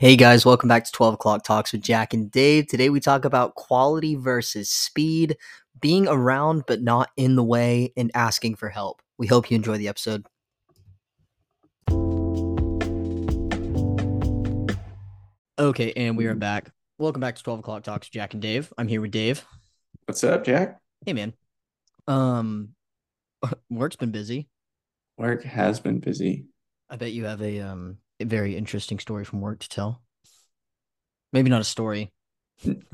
Hey guys, welcome back to 12 o'clock talks with Jack and Dave. Today we talk about quality versus speed, being around but not in the way, and asking for help. We hope you enjoy the episode. Okay, and we are back. Welcome back to 12 o'clock talks with Jack and Dave. I'm here with Dave. What's up, Jack? Hey man. Um work's been busy. Work has been busy. I bet you have a um very interesting story from work to tell. Maybe not a story.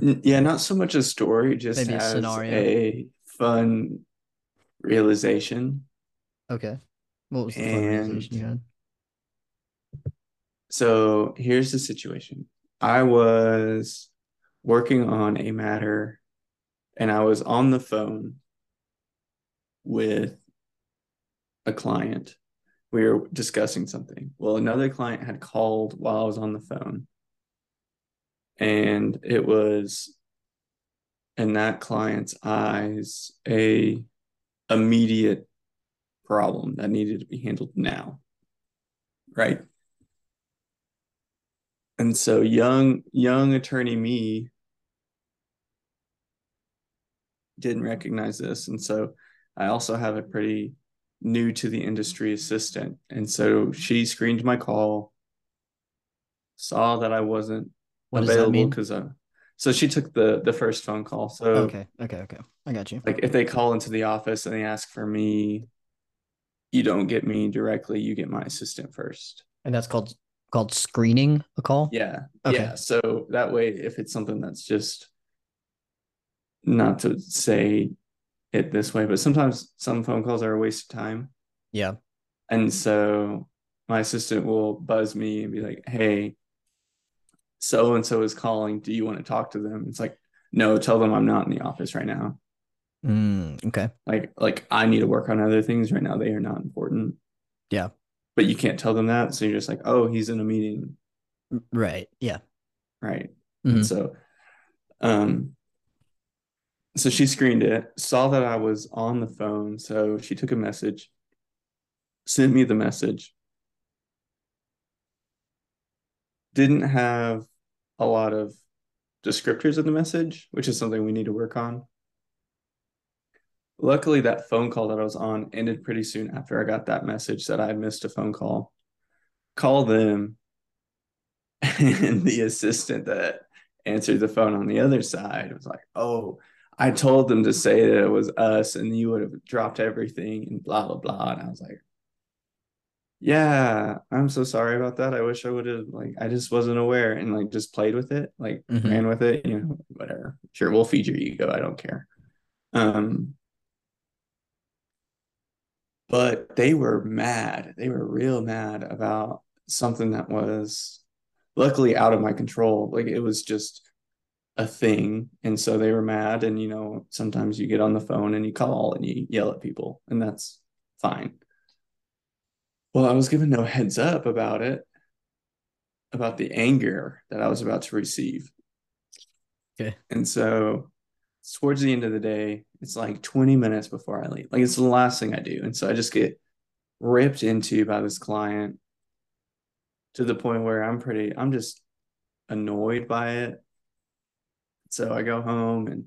Yeah, not so much a story, just Maybe a as scenario. a fun realization. Okay. What was the And- realization you had? So here's the situation. I was working on a matter and I was on the phone with a client. We were discussing something. Well, another client had called while I was on the phone. And it was in that client's eyes a immediate problem that needed to be handled now. Right? And so young young attorney me didn't recognize this. And so I also have a pretty new to the industry assistant. And so she screened my call, saw that I wasn't What available because uh so she took the the first phone call. So Okay, okay, okay. I got you. like if they call into the office and they ask for me, you don't get me directly, you get my assistant first. And that's called called screening a call? Yeah. Okay. Yeah. So that way, if it's something that's just not to say it this way, but sometimes some phone calls are a waste of time. Yeah. And so my assistant will buzz me and be like, hey, so and so is calling. Do you want to talk to them? It's like, no, tell them I'm not in the office right now. Mm, okay. Like, like I need to work on other things right now. They are not important. Yeah. But you can't tell them that. So you're just like, oh, he's in a meeting. Right. Yeah. Right. Mhm. And so, um, so she screened it, saw that I was on the phone. So she took a message, sent me the message. Didn't have a lot of descriptors in the message, which is something we need to work on. Luckily, that phone call that I was on ended pretty soon after I got that message that I missed a phone call. Call them, and the assistant that answered the phone on the other side was like, "Oh, I told them to say that it was us, and you would have dropped everything and blah blah blah." And I was like, "Yeah, I'm so sorry about that. I wish I would have like I just wasn't aware and like just played with it, like Mhm. ran with it, you know, whatever. Sure, we'll feed your ego. I don't care." Um, but they were mad. They were real mad about something that was luckily out of my control. Like it was just a thing. And so they were mad. And, you know, sometimes you get on the phone and you call and you yell at people, and that's fine. Well, I was given no heads up about it, about the anger that I was about to receive. Okay. And so towards the end of the day, it's like 20 minutes before I leave. Like it's the last thing I do. And so I just get ripped into by this client to the point where I'm pretty, I'm just annoyed by it. So I go home and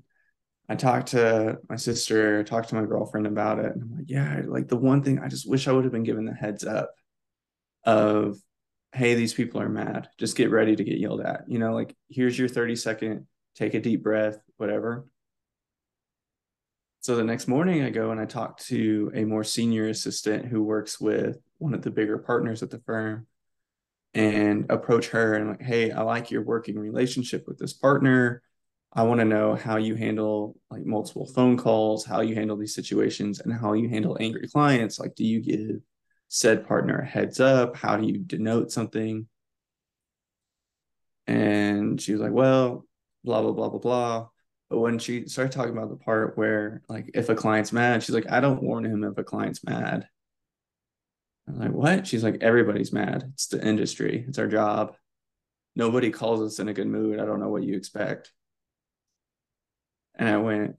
I talk to my sister, talk to my girlfriend about it. And I'm like, yeah, like the one thing I just wish I would have been given the heads up of, hey, these people are mad. Just get ready to get yelled at. You know, like here's your 30 second, take a deep breath, whatever. So the next morning, I go and I talk to a more senior assistant who works with one of the bigger partners at the firm and approach her and like, hey, I like your working relationship with this partner. I want to know how you handle like multiple phone calls, how you handle these situations, and how you handle angry clients. Like, do you give said partner a heads up? How do you denote something? And she was like, well, blah, blah, blah, blah, blah. But when she started talking about the part where, like, if a client's mad, she's like, I don't warn him if a client's mad. I'm like, what? She's like, everybody's mad. It's the industry, it's our job. Nobody calls us in a good mood. I don't know what you expect. And I went,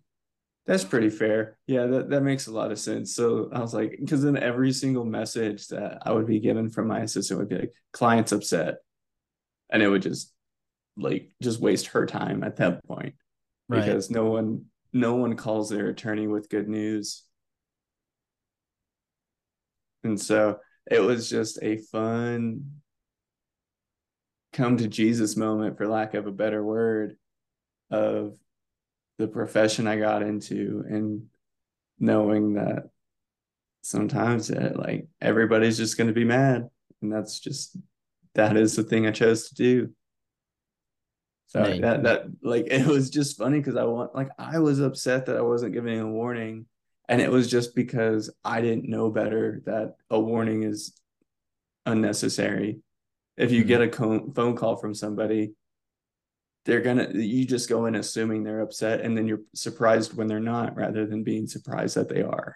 that's pretty fair. Yeah, that, that makes a lot of sense. So I was like, because then every single message that I would be given from my assistant would be like, client's upset. and it would just like just waste her time at that point Right. because no one no one calls their attorney with good news and so it was just a fun come to jesus moment for lack of a better word of the profession i got into and knowing that sometimes it, like everybody's just going to be mad and that's just that is the thing i chose to do so that that like it was just funny because I want like I was upset that I wasn't giving a warning, and it was just because I didn't know better that a warning is unnecessary. If you Mhm. get a co- phone call from somebody, they're gonna you just go in assuming they're upset, and then you're surprised when they're not, rather than being surprised that they are.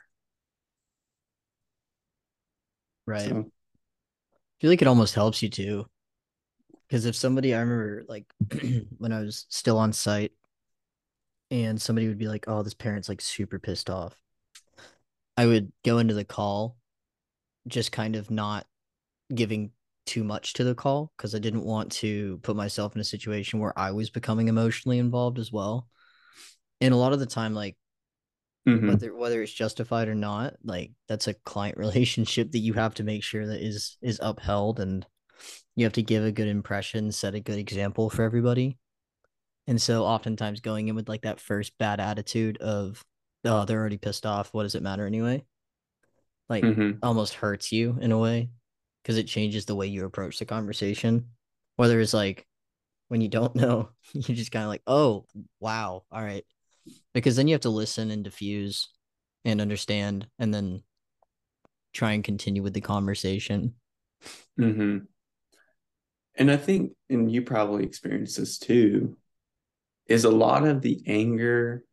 Right. So, I feel like it almost helps you too. Because if somebody, I remember like when I was still on site and somebody would be like, oh, this parent's like super pissed off. I would go into the call just kind of not giving too much to the call because I didn't want to put myself in a situation where I was becoming emotionally involved as well. And a lot of the time, like mhm, whether whether it's justified or not, like that's a client relationship that you have to make sure that is is upheld and you have to give a good impression, set a good example for everybody. And so oftentimes going in with like that first bad attitude of, oh, they're already pissed off. What does it matter anyway? Like mhm, almost hurts you in a way because it changes the way you approach the conversation. Whether it's like when you don't know, you're just kind of like, oh, wow, all right. Because then you have to listen and diffuse and understand and then try and continue with the conversation. mhm. And I think, and you probably experienced this too, is a lot of the anger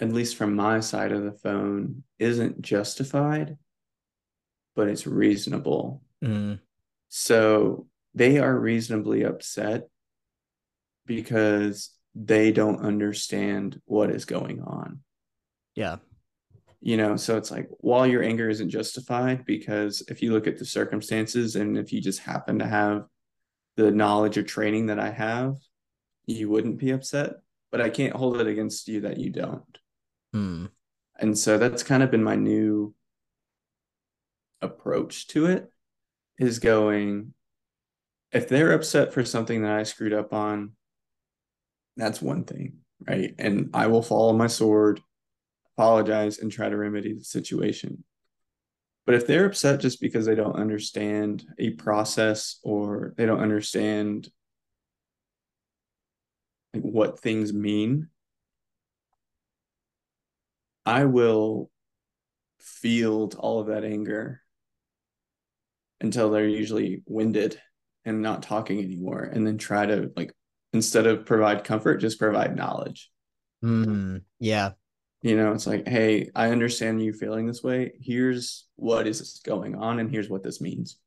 at least from my side of the phone, isn't justified, but it's reasonable. Mm, So they are reasonably upset because they don't understand what is going on. yeah. You know, so it's like while your anger isn't justified, because if you look at the circumstances and if you just happen to have the knowledge or training that I have, you wouldn't be upset. But I can't hold it against you that you don't. Mm, And so that's kind of been my new approach to it is going, if they're upset for something that I screwed up on, that's one thing, right? And I will follow my sword, apologize, and try to remedy the situation. But if they're upset just because they don't understand a process or they don't understand like what things mean, I will field all of that anger until they're usually winded and not talking anymore and then try to like instead of provide comfort just provide knowledge. Mm, yeah. you know it's like hey i understand you feeling this way. Here's what is going on and here's what this means.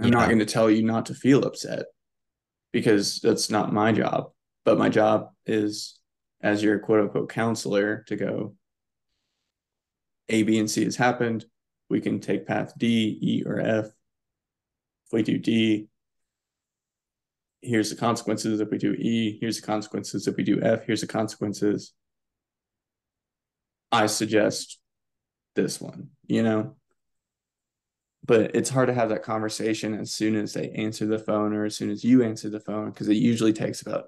I'm not going to tell you not to feel upset because that's not my job but my job is as your quote unquote counselor to go a b and c has happened we can take path d e or f if we do d here's the consequences if we do E, here's the consequences if we do F, here's the consequences. I suggest this one, you know? But it's hard to have that conversation as soon as they answer the phone or as soon as you answer the phone, because it usually takes about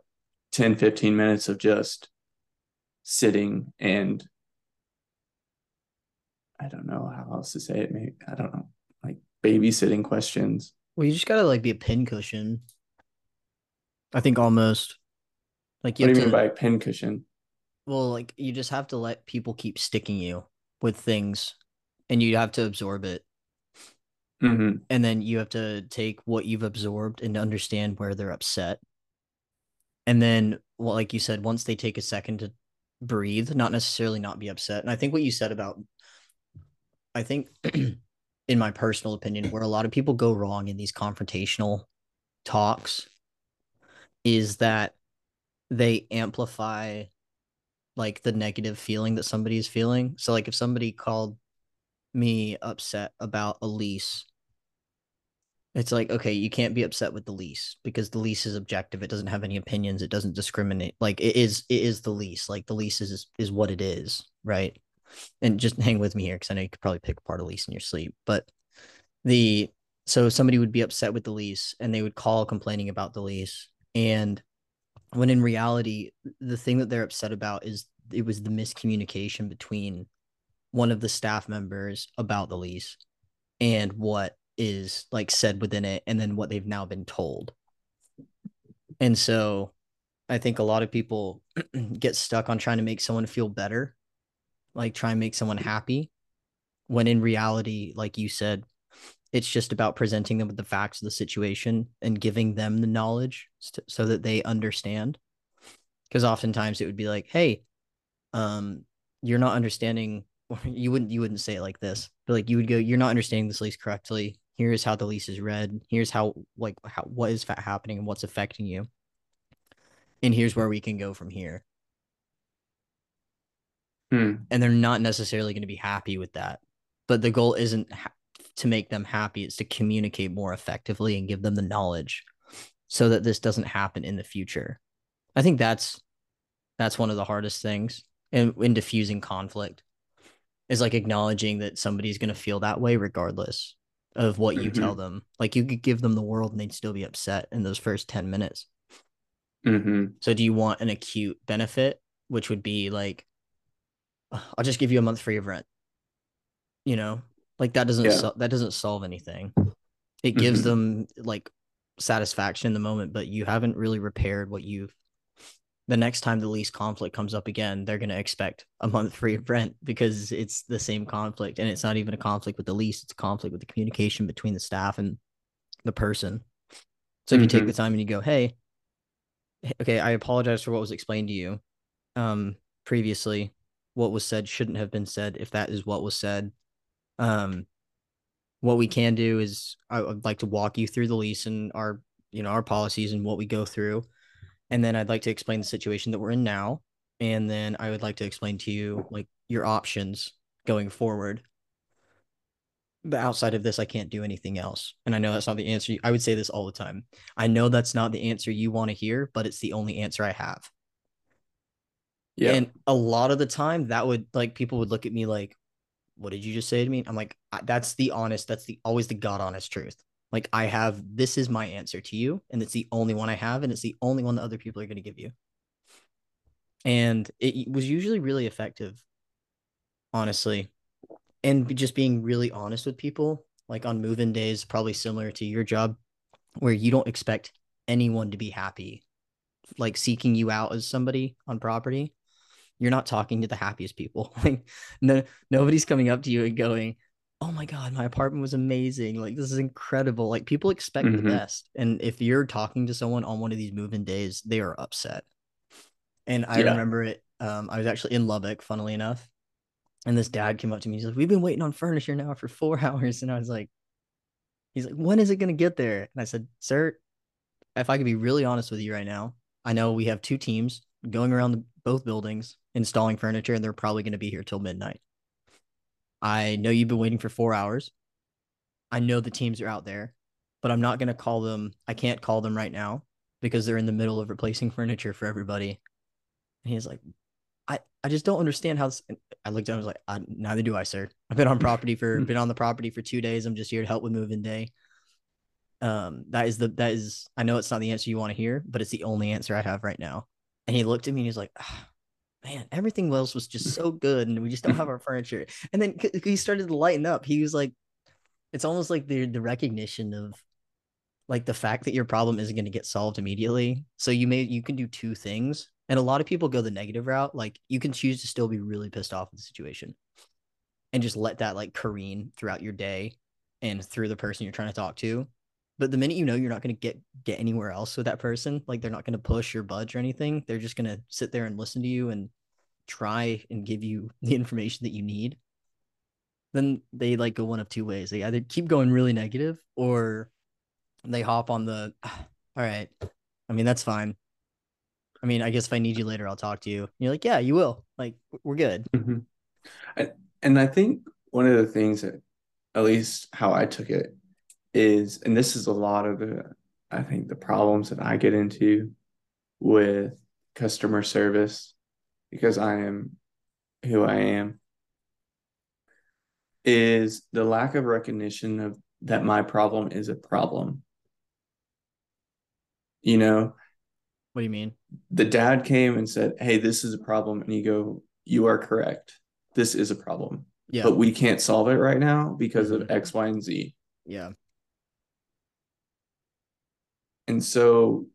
10, 15 minutes of just sitting and I don't know how else to say it. Maybe I don't know, like babysitting questions. Well, you just gotta like be a pincushion. I think almost like you What do you to. mean by pincushion? well, like you just have to let people keep sticking you with things, and you have to absorb it, Mm-hmm. and then you have to take what you've absorbed and understand where they're upset, and then, well, like you said, once they take a second to breathe, not necessarily not be upset. And I think what you said about, I think, in my personal opinion, where a lot of people go wrong in these confrontational talks is that they amplify like the negative feeling that somebody is feeling. So like if somebody called me upset about a lease It's like, okay, you can't be upset with the lease because the lease is objective. It doesn't have any opinions. It doesn't discriminate. Like it is, it is the lease. Like the lease is is what it is, right? And just hang with me here because I know you could probably pick apart a lease in your sleep. But the so somebody would be upset with the lease and they would call complaining about the lease. And when in reality, the thing that they're upset about is it was the miscommunication between one of the staff members about the lease and what is like said within it and then what they've now been told. And so I think a lot of people get stuck on trying to make someone feel better, like try and make someone happy, when in reality, like you said, it's just about presenting them with the facts of the situation and giving them the knowledge so that they understand. Because oftentimes it would be like, hey, um, you're not understanding you wouldn't you wouldn't say it like this, but like you would go, you're not understanding this lease correctly. Here's how the lease is read. Here's how like how what is happening and what's affecting you. And here's where we can go from here hmm. and they're not necessarily going to be happy with that but the goal isn't ha- to make them happy it's to communicate more effectively and give them the knowledge so that this doesn't happen in the future i think that's that's one of the hardest things in, in diffusing conflict is like acknowledging that somebody's going to feel that way regardless of what you mm-hmm. tell them. Like you could give them the world and they'd still be upset in those first 10 minutes. Mm-hmm. So do you want an acute benefit, which would be like, I'll just give you a month free of rent. You know, like that doesn't, yeah. that doesn't solve anything. It gives mm-hmm. them like satisfaction in the moment, but you haven't really repaired what you've the next time the lease conflict comes up again, they're going to expect a month free of rent because it's the same conflict. And it's not even a conflict with the lease, it's a conflict with the communication between the staff and the person. So if mm-hmm. you take the mm-hmm. time and you go, hey, okay, I apologize for what was explained to you um, previously. What was said shouldn't have been said if that is what was said. Um, what we can do is I would like to walk you through the lease and our, you know, our policies and what we go through and then I'd like to explain the situation that we're in now, and then I would like to explain to you like your options going forward. But outside of this, I can't do anything else. And I know that's not the answer. I would say this all the time. I know that's not the answer you want to hear, but it's the only answer I have. Yeah. And a lot of the time, that would like people would look at me like, "What did you just say to me?" I'm like, "That's the honest. That's the always the god honest truth." Like I have this is my answer to you, and it's the only one I have, and it's the only one that other people are going to give you. And it was usually really effective, honestly. And just being really honest with people, like on move-in days, probably similar to your job, where you don't expect anyone to be happy, like seeking you out as somebody on property. You're not talking to the happiest people. Like no, nobody's coming up to you and going, oh my god my apartment was amazing. Like this is incredible. Like people expect mm-hmm. the best. And if you're talking to someone on one of these moving days they are upset. And i yeah. remember it um, i was actually in lubbock funnily enough and this dad came up to me. He's like we've been waiting on furniture now for four hours. And i was like he's like when is it going to get there? And i said sir if i could be really honest with you right now i know we have two teams going around the, both buildings installing furniture and they're probably going to be here till midnight I know you've been waiting for four hours. I know the teams are out there, but I'm not going to call them. I can't call them right now because they're in the middle of replacing furniture for everybody. And he's like, I, I just don't understand how this. I looked at him, I was like, I, neither do I, sir. I've been on property for, been on the property for two days. I'm just here to help with moving day. Um, that is the, that is, I know it's not the answer you want to hear, but it's the only answer I have right now. And he looked at me and he's like, ah, man, everything else was just so good, and we just don't have our furniture. And then he started to lighten up. He was like, it's almost like the the recognition of like the fact that your problem isn't going to get solved immediately. So you may you can do two things, and a lot of people go the negative route. Like you can choose to still be really pissed off with the situation, and just let that like careen throughout your day and through the person you're trying to talk to. But the minute you know you're not going to get get anywhere else with that person, like they're not going to push or budge or anything, they're just going to sit there and listen to you and try and give you the information that you need. Then they like go one of two ways. They either keep going really negative or they hop on the all right. I mean, that's fine. I mean, I guess if I need you later, I'll talk to you. And you're like, yeah, you will. Like, we're good. Mm-hmm. and I think one of the things that, at least how I took it, is, and this is a lot of the, I think, the problems that I get into with customer service because I am who I am, is the lack of recognition of that my problem is a problem. You know, What do you mean? the dad came and said, Hey, this is a problem. And you go, You are correct. This is a problem. Yeah. But we can't solve it right now because of Mhm. X, Y, and Z. yeah. And so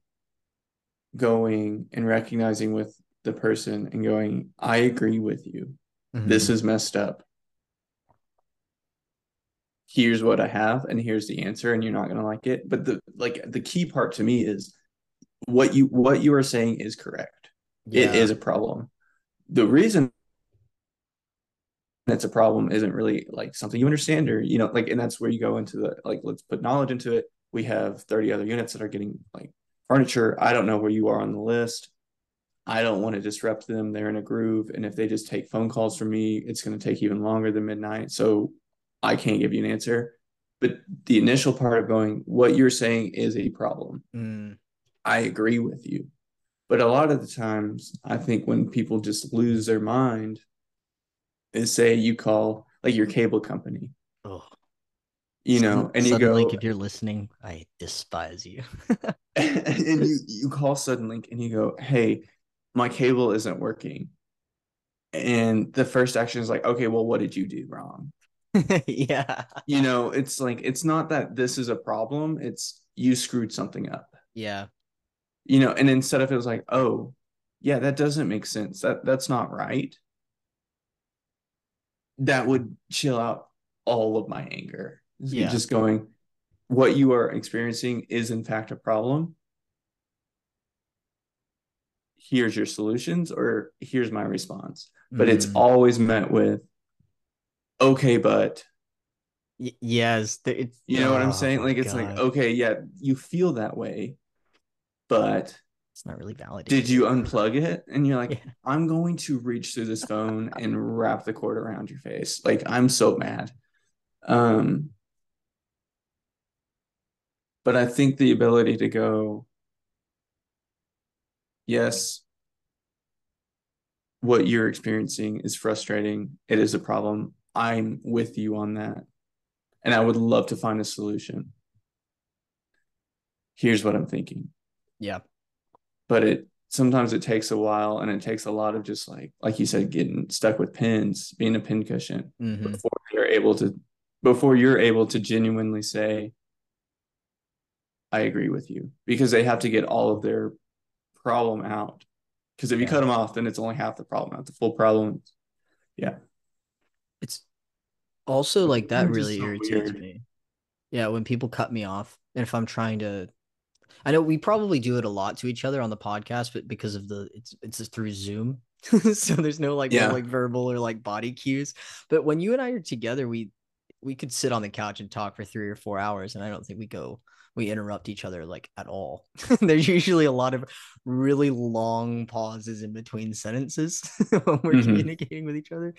going and recognizing with the person and going, I agree with you. This Mhm. is messed up. Here's what I have, and here's the answer, and you're not gonna like it. But the like the key part to me is what you what you are saying is correct. yeah. It is a problem. The reason it's a problem isn't really like something you understand or you know like and that's where you go into the like let's put knowledge into it we have 30 other units that are getting like furniture. I don't know where you are on the list. I don't want to disrupt them. They're in a groove and if they just take phone calls from me it's going to take even longer than midnight so i can't give you an answer. But the initial part of going what you're saying is a problem. Mm, I agree with you. But a lot of the times, I think when people just lose their mind, is say you call like your cable company, oh. You know, and you go if you're listening, I despise you. and you you call Suddenlink and you go, "Hey, my cable isn't working." And the first action is like, "Okay, well, what did you do wrong?" yeah. You know, it's like it's not that this is a problem; it's you screwed something up. Yeah. you know and instead of it was like oh yeah that doesn't make sense that that's not right that would chill out all of my anger Yeah. just going what you are experiencing is in fact a problem here's your solutions or here's my response but it's Mm. always met with okay but Y- yes. the- It's, you know what i'm oh saying like it's like okay yeah you feel that way but it's not really valid did you unplug it and you're like Yeah. i'm going to reach through this phone and wrap the cord around your face like i'm so mad um but i think the ability to go yes what you're experiencing is frustrating. It is a problem. I'm with you on that. And i would love to find a solution. Here's what i'm thinking. Yeah. but it sometimes it takes a while and it takes a lot of just like like you said getting stuck with pins being a pin cushion Mhm. before you're able to before you're able to genuinely say i agree with you because they have to get all of their problem out because if you Yeah. cut them off then it's only half the problem not the full problem yeah It's also like that It's really so irritates weird. me. Yeah, when people cut me off, and if I'm trying to, I know we probably do it a lot to each other on the podcast, but because of the it's it's just through Zoom, so there's no like real, Yeah. like verbal or like body cues. But when you and I are together, we we could sit on the couch and talk for three or four hours, and I don't think we go we interrupt each other like at all. There's usually a lot of really long pauses in between sentences when we're Mhm. communicating with each other.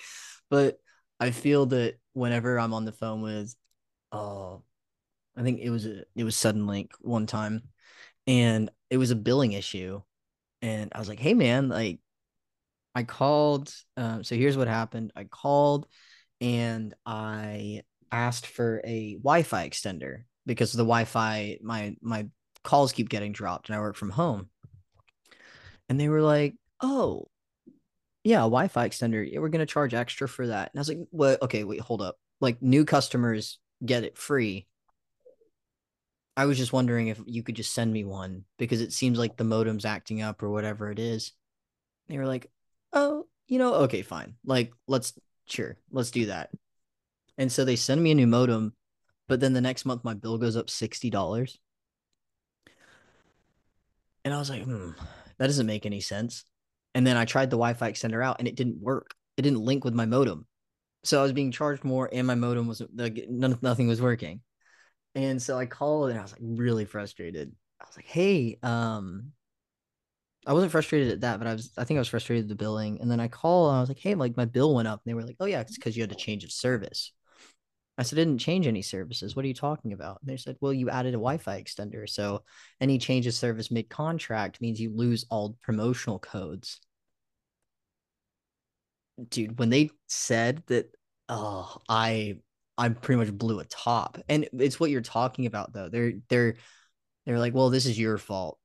But I feel that whenever I'm on the phone with, uh, I think it was a, it was Suddenlink one time, and it was a billing issue, and I was like, "Hey man, like, I called. Um, so here's what happened. I called, and I asked for a Wi-Fi extender because the Wi-Fi my my calls keep getting dropped, and I work from home, and they were like, "Oh." yeah, Wi-Fi extender. Yeah, we're gonna charge extra for that. And I was like, what? Okay, wait, hold up. Like new customers get it free. I was just wondering if you could just send me one because it seems like the modem's acting up or whatever it is. They were like, oh, you know, okay, fine. Like, let's sure, let's do that. And so they send me a new modem, but then the next month my bill goes up sixty dollars. And I was like, hmm, that doesn't make any sense. And then I tried the Wi-Fi extender out and it didn't work. It didn't link with my modem. So I was being charged more and my modem was like none, nothing was working. And so I called and I was like really frustrated. I was like, hey, um, I wasn't frustrated at that, but I was I think I was frustrated at the billing. And then I called and I was like, hey, like my bill went up. And they were like, oh yeah, it's because you had a change of service. I said, I didn't change any services. What are you talking about? And they said, well, you added a Wi Fi extender. So any change of service mid contract means you lose all promotional codes. Dude, when they said that, oh, I I pretty much blew a top. And it's what you're talking about though. They're they're they're like, well, this is your fault.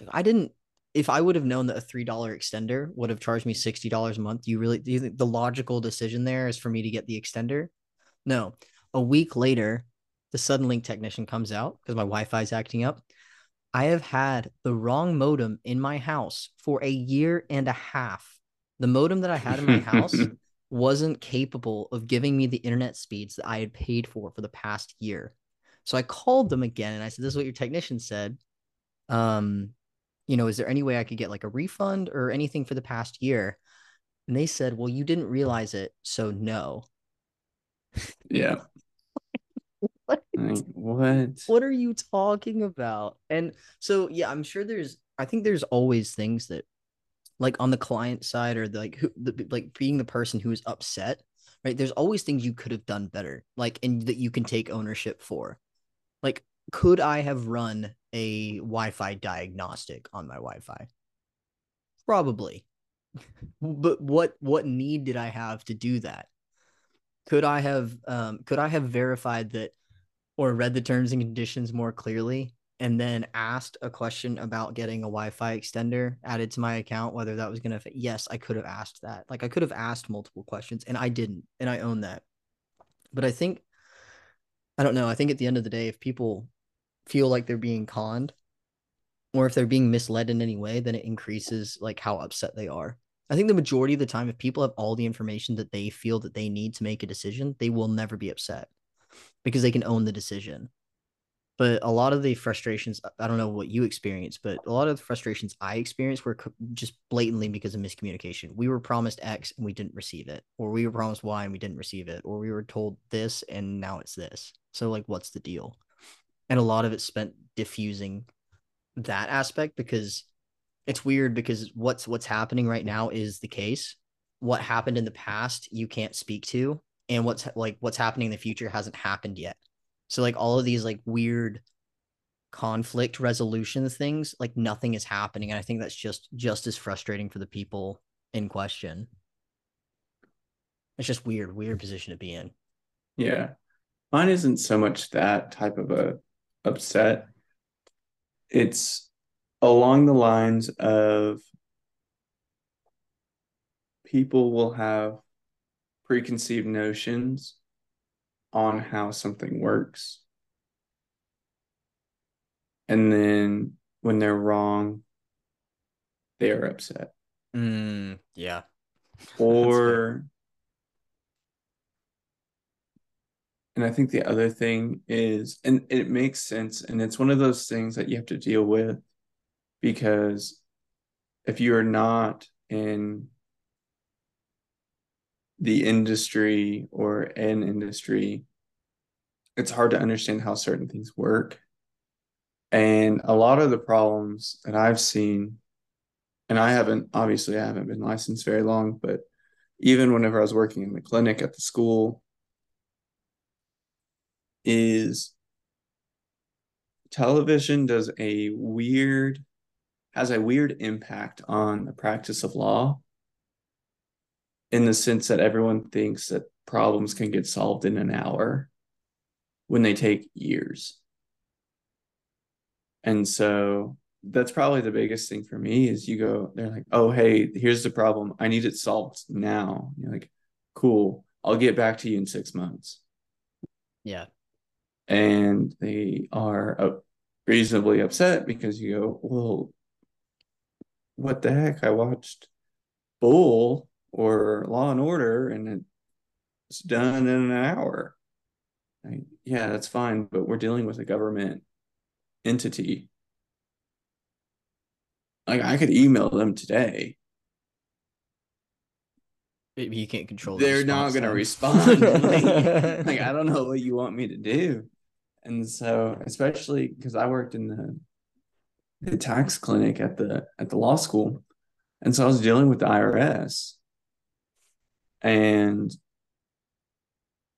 I like, I didn't if I would have known that a three dollar extender would have charged me sixty dollars a month, you really do you think the logical decision there is for me to get the extender? No. A week later, the Suddenlink technician comes out because my Wi-Fi is acting up. I have had the wrong modem in my house for a year and a half. The modem that I had in my house wasn't capable of giving me the internet speeds that I had paid for for the past year. So I called them again and I said, "This is what your technician said. Um, you know, is there any way I could get like a refund or anything for the past year?" And they said, "Well, you didn't realize it, so no." Yeah. what? Like, what? What are you talking about? And so yeah, I'm sure there's I think there's always things that like on the client side or the, like who the, like being the person who's upset, right? There's always things you could have done better, like and that you can take ownership for. Like could I have run a Wi-Fi diagnostic on my Wi-Fi? Probably. but what what need did I have to do that? Could I have um, could I have verified that or read the terms and conditions more clearly and then asked a question about getting a Wi-Fi extender added to my account, whether that was going to fit? Yes, I could have asked that. Like I could have asked multiple questions and I didn't, and I own that. But I think I don't know. I think at the end of the day, if people feel like they're being conned or if they're being misled in any way, then it increases like how upset they are. I think the majority of the time, if people have all the information that they feel that they need to make a decision, they will never be upset because they can own the decision. But a lot of the frustrations, I don't know what you experienced, but a lot of the frustrations I experienced were just blatantly because of miscommunication. We were promised X and we didn't receive it, or we were promised Y and we didn't receive it, or we were told this and now it's this. So, like, what's the deal? And a lot of it spent diffusing that aspect because it's weird because what's what's happening right now is the case. What happened in the past you can't speak to, and what's like what's happening in the future hasn't happened yet. So like all of these like weird conflict resolution things, like nothing is happening, and I think that's just just as frustrating for the people in question. It's just weird, weird position to be in. Yeah. Mine isn't so much that type of a upset. It's along the lines of people will have preconceived notions on how something works. And then when they're wrong, they are upset. Mm, yeah. Or, and I think the other thing is, and it makes sense, and it's one of those things that you have to deal with because if you are not in the industry or an industry, it's hard to understand how certain things work. And a lot of the problems that I've seen, and I haven't, obviously, I haven't been licensed very long, but even whenever I was working in the clinic at the school, is television does a weird has a weird impact on the practice of law in the sense that everyone thinks that problems can get solved in an hour when they take years. And so that's probably the biggest thing for me is you go, they're like, oh, hey, here's the problem. I need it solved now. You're like, cool. I'll get back to you in six months. Yeah. And they are reasonably upset because you go, well, what the heck? I watched Bull or Law and Order and it's done in an hour. Like, yeah, that's fine, but we're dealing with a government entity. Like I could email them today. Maybe you can't control. They're the not going to respond. like, like I don't know what you want me to do. And so, especially because I worked in the the tax clinic at the at the law school, and so I was dealing with the IRS, and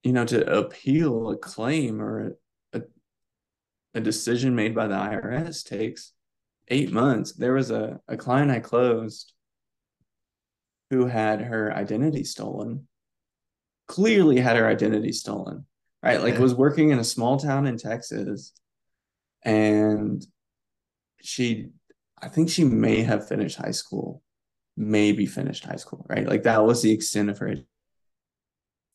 you know, to appeal a claim or a, a decision made by the IRS takes eight months. There was a, a client I closed who had her identity stolen, clearly had her identity stolen, right? Like was working in a small town in Texas and she I think she may have finished high school, maybe finished high school, right? Like that was the extent of her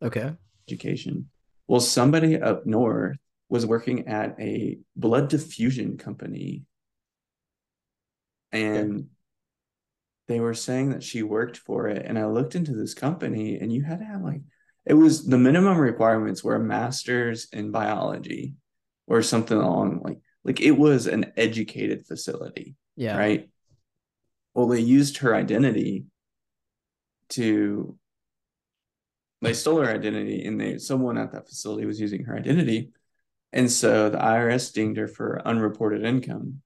okay education. Well, somebody up north was working at a blood diffusion company and okay. they were saying that she worked for it and I looked into this company and you had to have like it was the minimum requirements were a master's in biology or something along like like it was an educated facility yeah. right? Well they used her identity to they stole her identity and they someone at that facility was using her identity. And so the irs dinged her for unreported income.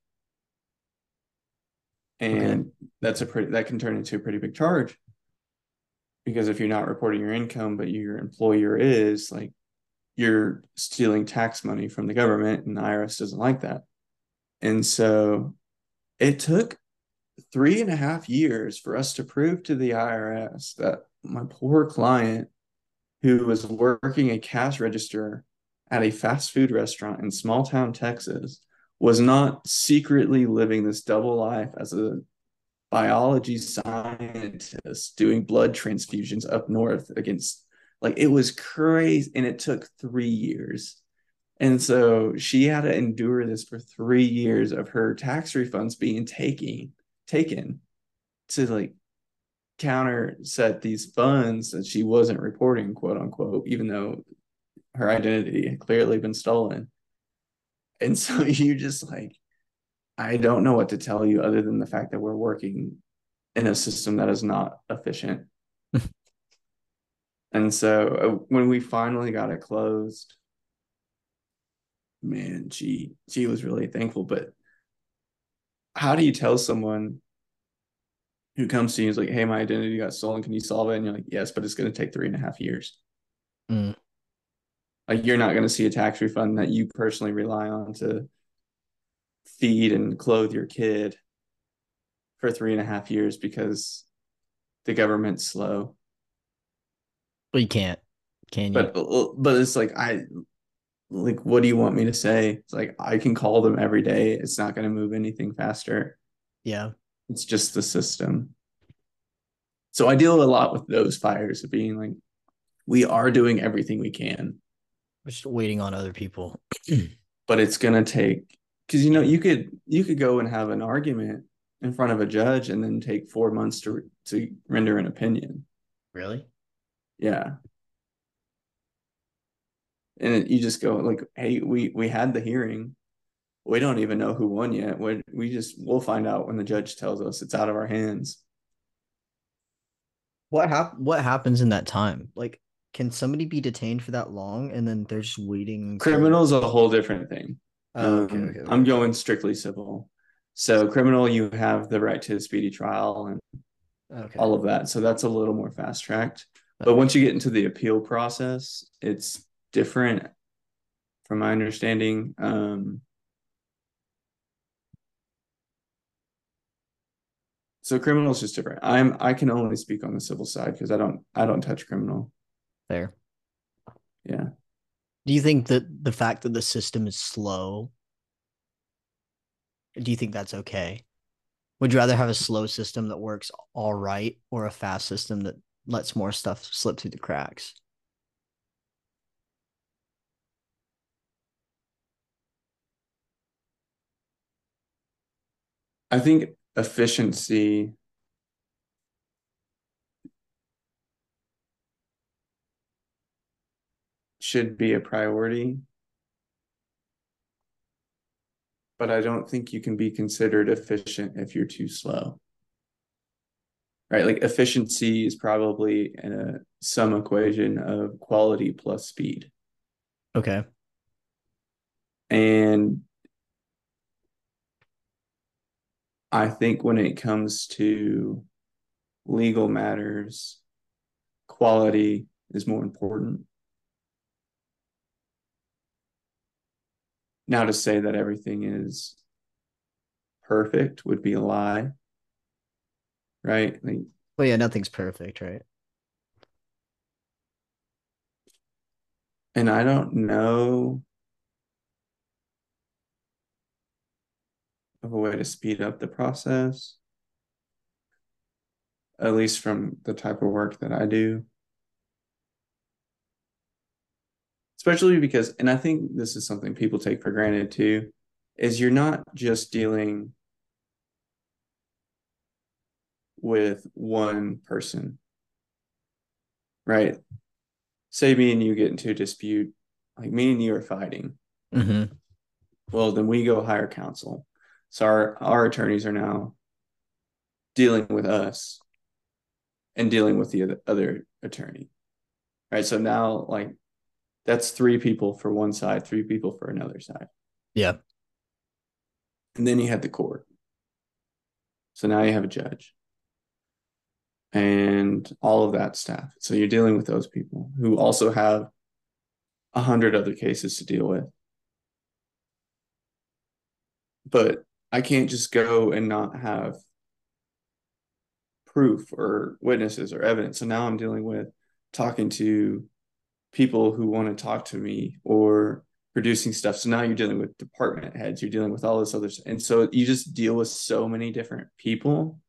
And okay. that's a pretty that can turn into a pretty big charge. Because if you're not reporting your income but your employer is like you're stealing tax money from the government and the irs doesn't like that. And so it took three and a half years for us to prove to the irs that my poor client who was working a cash register at a fast food restaurant in small town Texas was not secretly living this double life as a biology scientist doing blood transfusions up north against like it was crazy and it took 3 years and so she had to endure this for 3 years of her tax refunds being taken taken to like counter set these funds that she wasn't reporting, quote unquote, even though her identity had clearly been stolen. And so you just like, I don't know what to tell you other than the fact that we're working in a system that is not efficient. And so uh, when we finally got it closed, man, she she was really thankful. But how do you tell someone who comes to you is like, "Hey, my identity got stolen. Can you solve it?" And you're like, "Yes, but it's going to take three and a half years." Mm. Like you're not going to see a tax refund that you personally rely on to feed and clothe your kid for three and a half years because the government's slow. Well, you can't, can you? But but it's like I like what do you want me to say? It's like I can call them every day. It's not going to move anything faster. Yeah. It's just the system. So I deal a lot with those fires of being like, we are doing everything we can. We're just waiting on other people. but it's gonna take because you know you could you could go and have an argument in front of a judge and then take four months to to render an opinion. Really? Yeah. And it, you just go like, hey, we we had the hearing we don't even know who won yet. We we just we'll find out when the judge tells us it's out of our hands. What hap- what happens in that time? Like can somebody be detained for that long and then they're just waiting Criminal is a whole different thing. Oh, okay, um, okay, okay. I'm going strictly civil. So criminal you have the right to a speedy trial and all of that. So that's a little more fast tracked. But once you get into the appeal process, it's different from my understanding. Um, so criminal is just different. I'm I can only speak on the civil side because I don't I don't touch criminal. There. Yeah. Do you think that the fact that the system is slow? Do you think that's okay? Would you rather have a slow system that works all right or a fast system that lets more stuff slip through the cracks? I think efficiency should be a priority. But I don't think you can be considered efficient if you're too slow right? Like efficiency is probably in a sum equation of quality plus speed. Okay. And I think when it comes to legal matters, quality is more important. Now, to say that everything is perfect would be a lie. Right? Like, well, yeah, nothing's perfect, right? And I don't know of a way to speed up the process, at least from the type of work that I do. Especially because, and I think this is something people take for granted too, is you're not just dealing with one person, right? Say me and you get into a dispute, like me and you are fighting. Mm-hmm. Well, then we go hire counsel. So our, our attorneys are now dealing with us and dealing with the other attorney. Right. So now, like, that's three people for one side, three people for another side. Yeah. And then you have the court. So now you have a judge and all of that staff. So you're dealing with those people who also have a hundred other cases to deal with. But I can't just go and not have proof or witnesses or evidence. So now I'm dealing with talking to people who want to talk to me or producing stuff. So now you're dealing with department heads, you're dealing with all this other and so you just deal with so many different people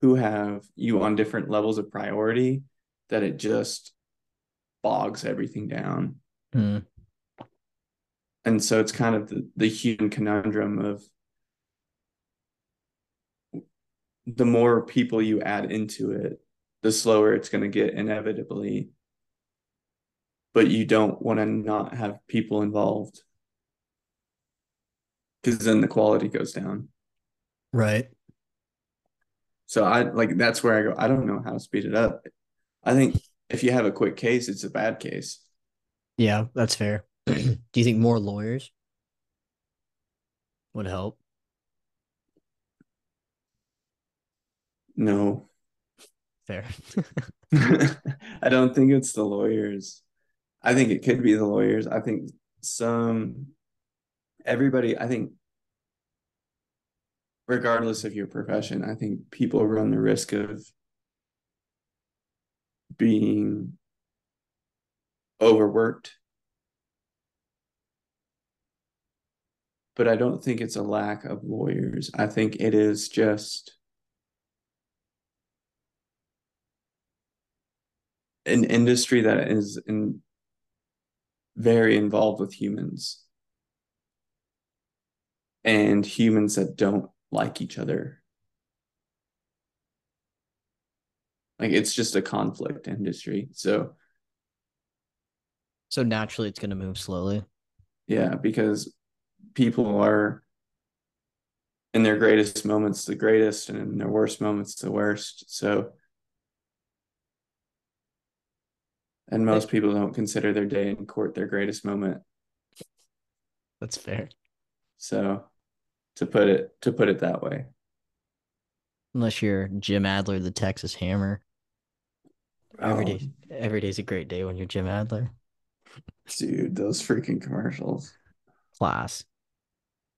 who have you on different levels of priority that it just bogs everything down. Mm. And so it's kind of the, the human conundrum of the more people you add into it, the slower it's going to get inevitably. But you don't want to not have people involved because then the quality goes down. Right. So I like that's where I go. I don't know how to speed it up. I think if you have a quick case, it's a bad case. Yeah, that's fair. Do you think more lawyers would help? No. Fair. I don't think it's the lawyers. I think it could be the lawyers. I think some everybody, I think regardless of your profession, I think people run the risk of being overworked. But I don't think it's a lack of lawyers. I think it is just an industry that is in very involved with humans and humans that don't like each other. Like it's just a conflict industry. So so naturally it's going to move slowly. Yeah, because people are in their greatest moments the greatest and in their worst moments the worst. So and most people don't consider their day in court their greatest moment. That's fair. So to put it to put it that way. Unless you're Jim Adler, the Texas Hammer. Every day, Oh, every day's a great day when you're Jim Adler. dude, those freaking commercials. Class.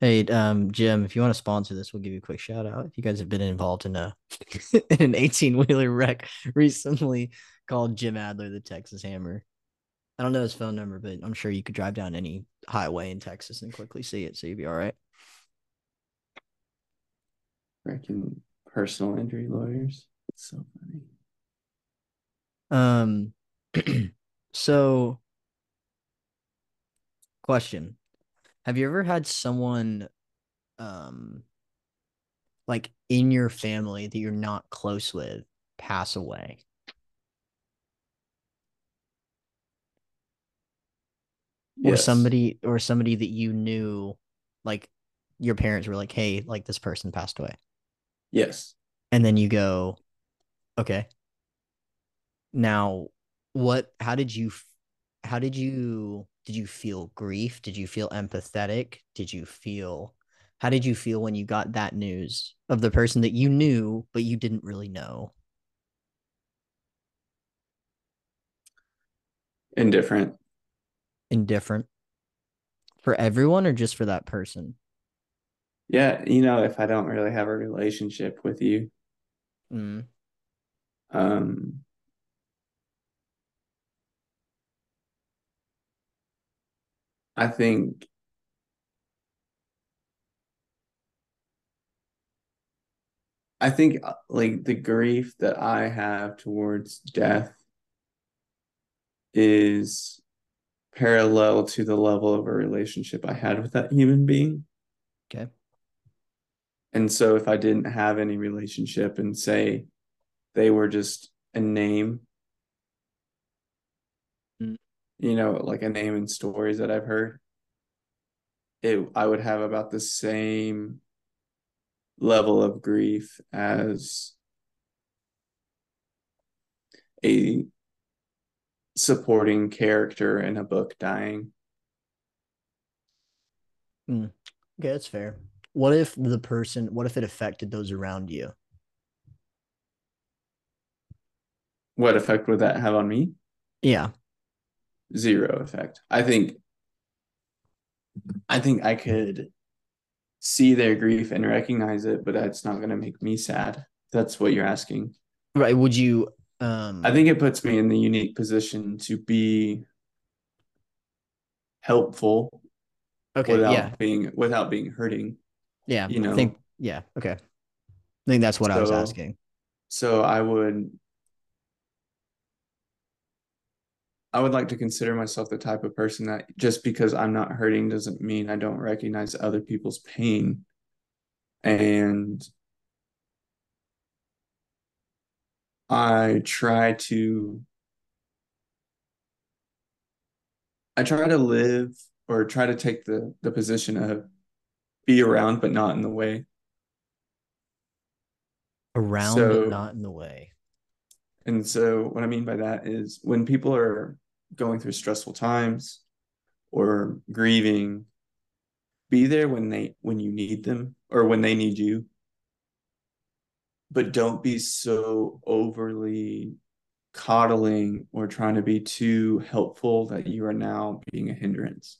Hey, um, Jim, if you want to sponsor this, we'll give you a quick shout out. If you guys have been involved in a in an 18 wheeler wreck recently called Jim Adler, the Texas Hammer. I don't know his phone number, but I'm sure you could drive down any highway in Texas and quickly see it, so you'd be all right. Freaking personal injury lawyers. It's so funny. Um, so question. Have you ever had someone um like in your family that you're not close with pass away? Or somebody or somebody that you knew like your parents were like, "Hey, like this person passed away." Yes. And then you go, "Okay." Now, what how did you how did you did you feel grief? Did you feel empathetic? Did you feel how did you feel when you got that news of the person that you knew but you didn't really know? Indifferent. Indifferent. For everyone or just for that person? Yeah, you know, if I don't really have a relationship with you, Mm. um, I think I think uh, like the grief that I have towards death is parallel to the level of a relationship I had with that human being. Okay. And so if I didn't have any relationship and say they were just a name, Mm. you know, like a name in stories that I've heard, it I would have about the same level of grief as a supporting character in a book dying. Okay, that's fair. What if the person, what if it affected those around you? What effect would that have on me? Yeah. Zero effect. I think I think I could see their grief and recognize it, but that's not going to make me sad. That's what you're asking. Right. Would you um I think it puts me in the unique position to be helpful okay, without yeah. being without being hurting. Yeah. you I think yeah, okay. I think that's what I was asking. So I would I would like to consider myself the type of person that just because I'm not hurting doesn't mean I don't recognize other people's pain. And I try to I try to live or try to take the the position of be around but not in the way. Around So- but not in the way. And so what I mean by that is when people are going through stressful times or grieving, be there when they when you need them or when they need you. But don't be so overly coddling or trying to be too helpful that you are now being a hindrance.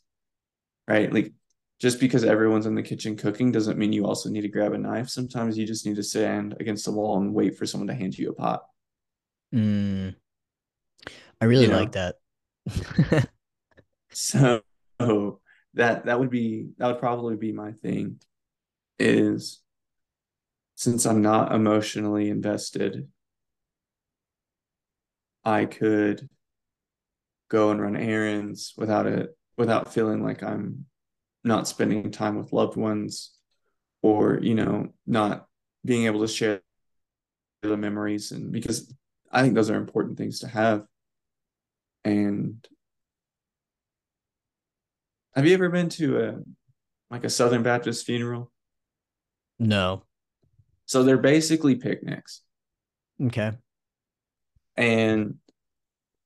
Right? Like just because everyone's in the kitchen cooking doesn't mean you also need to grab a knife. Sometimes you just need to stand against the wall and wait for someone to hand you a pot. Mm. I really You know. like that. So that that would be that would probably be my thing is since I'm not emotionally invested, I could go and run errands without it without feeling like I'm not spending time with loved ones or, you know, not being able to share the memories and because I think those are important things to have. And have you ever been to a like a Southern Baptist funeral? no. So they're basically picnics. Okay. And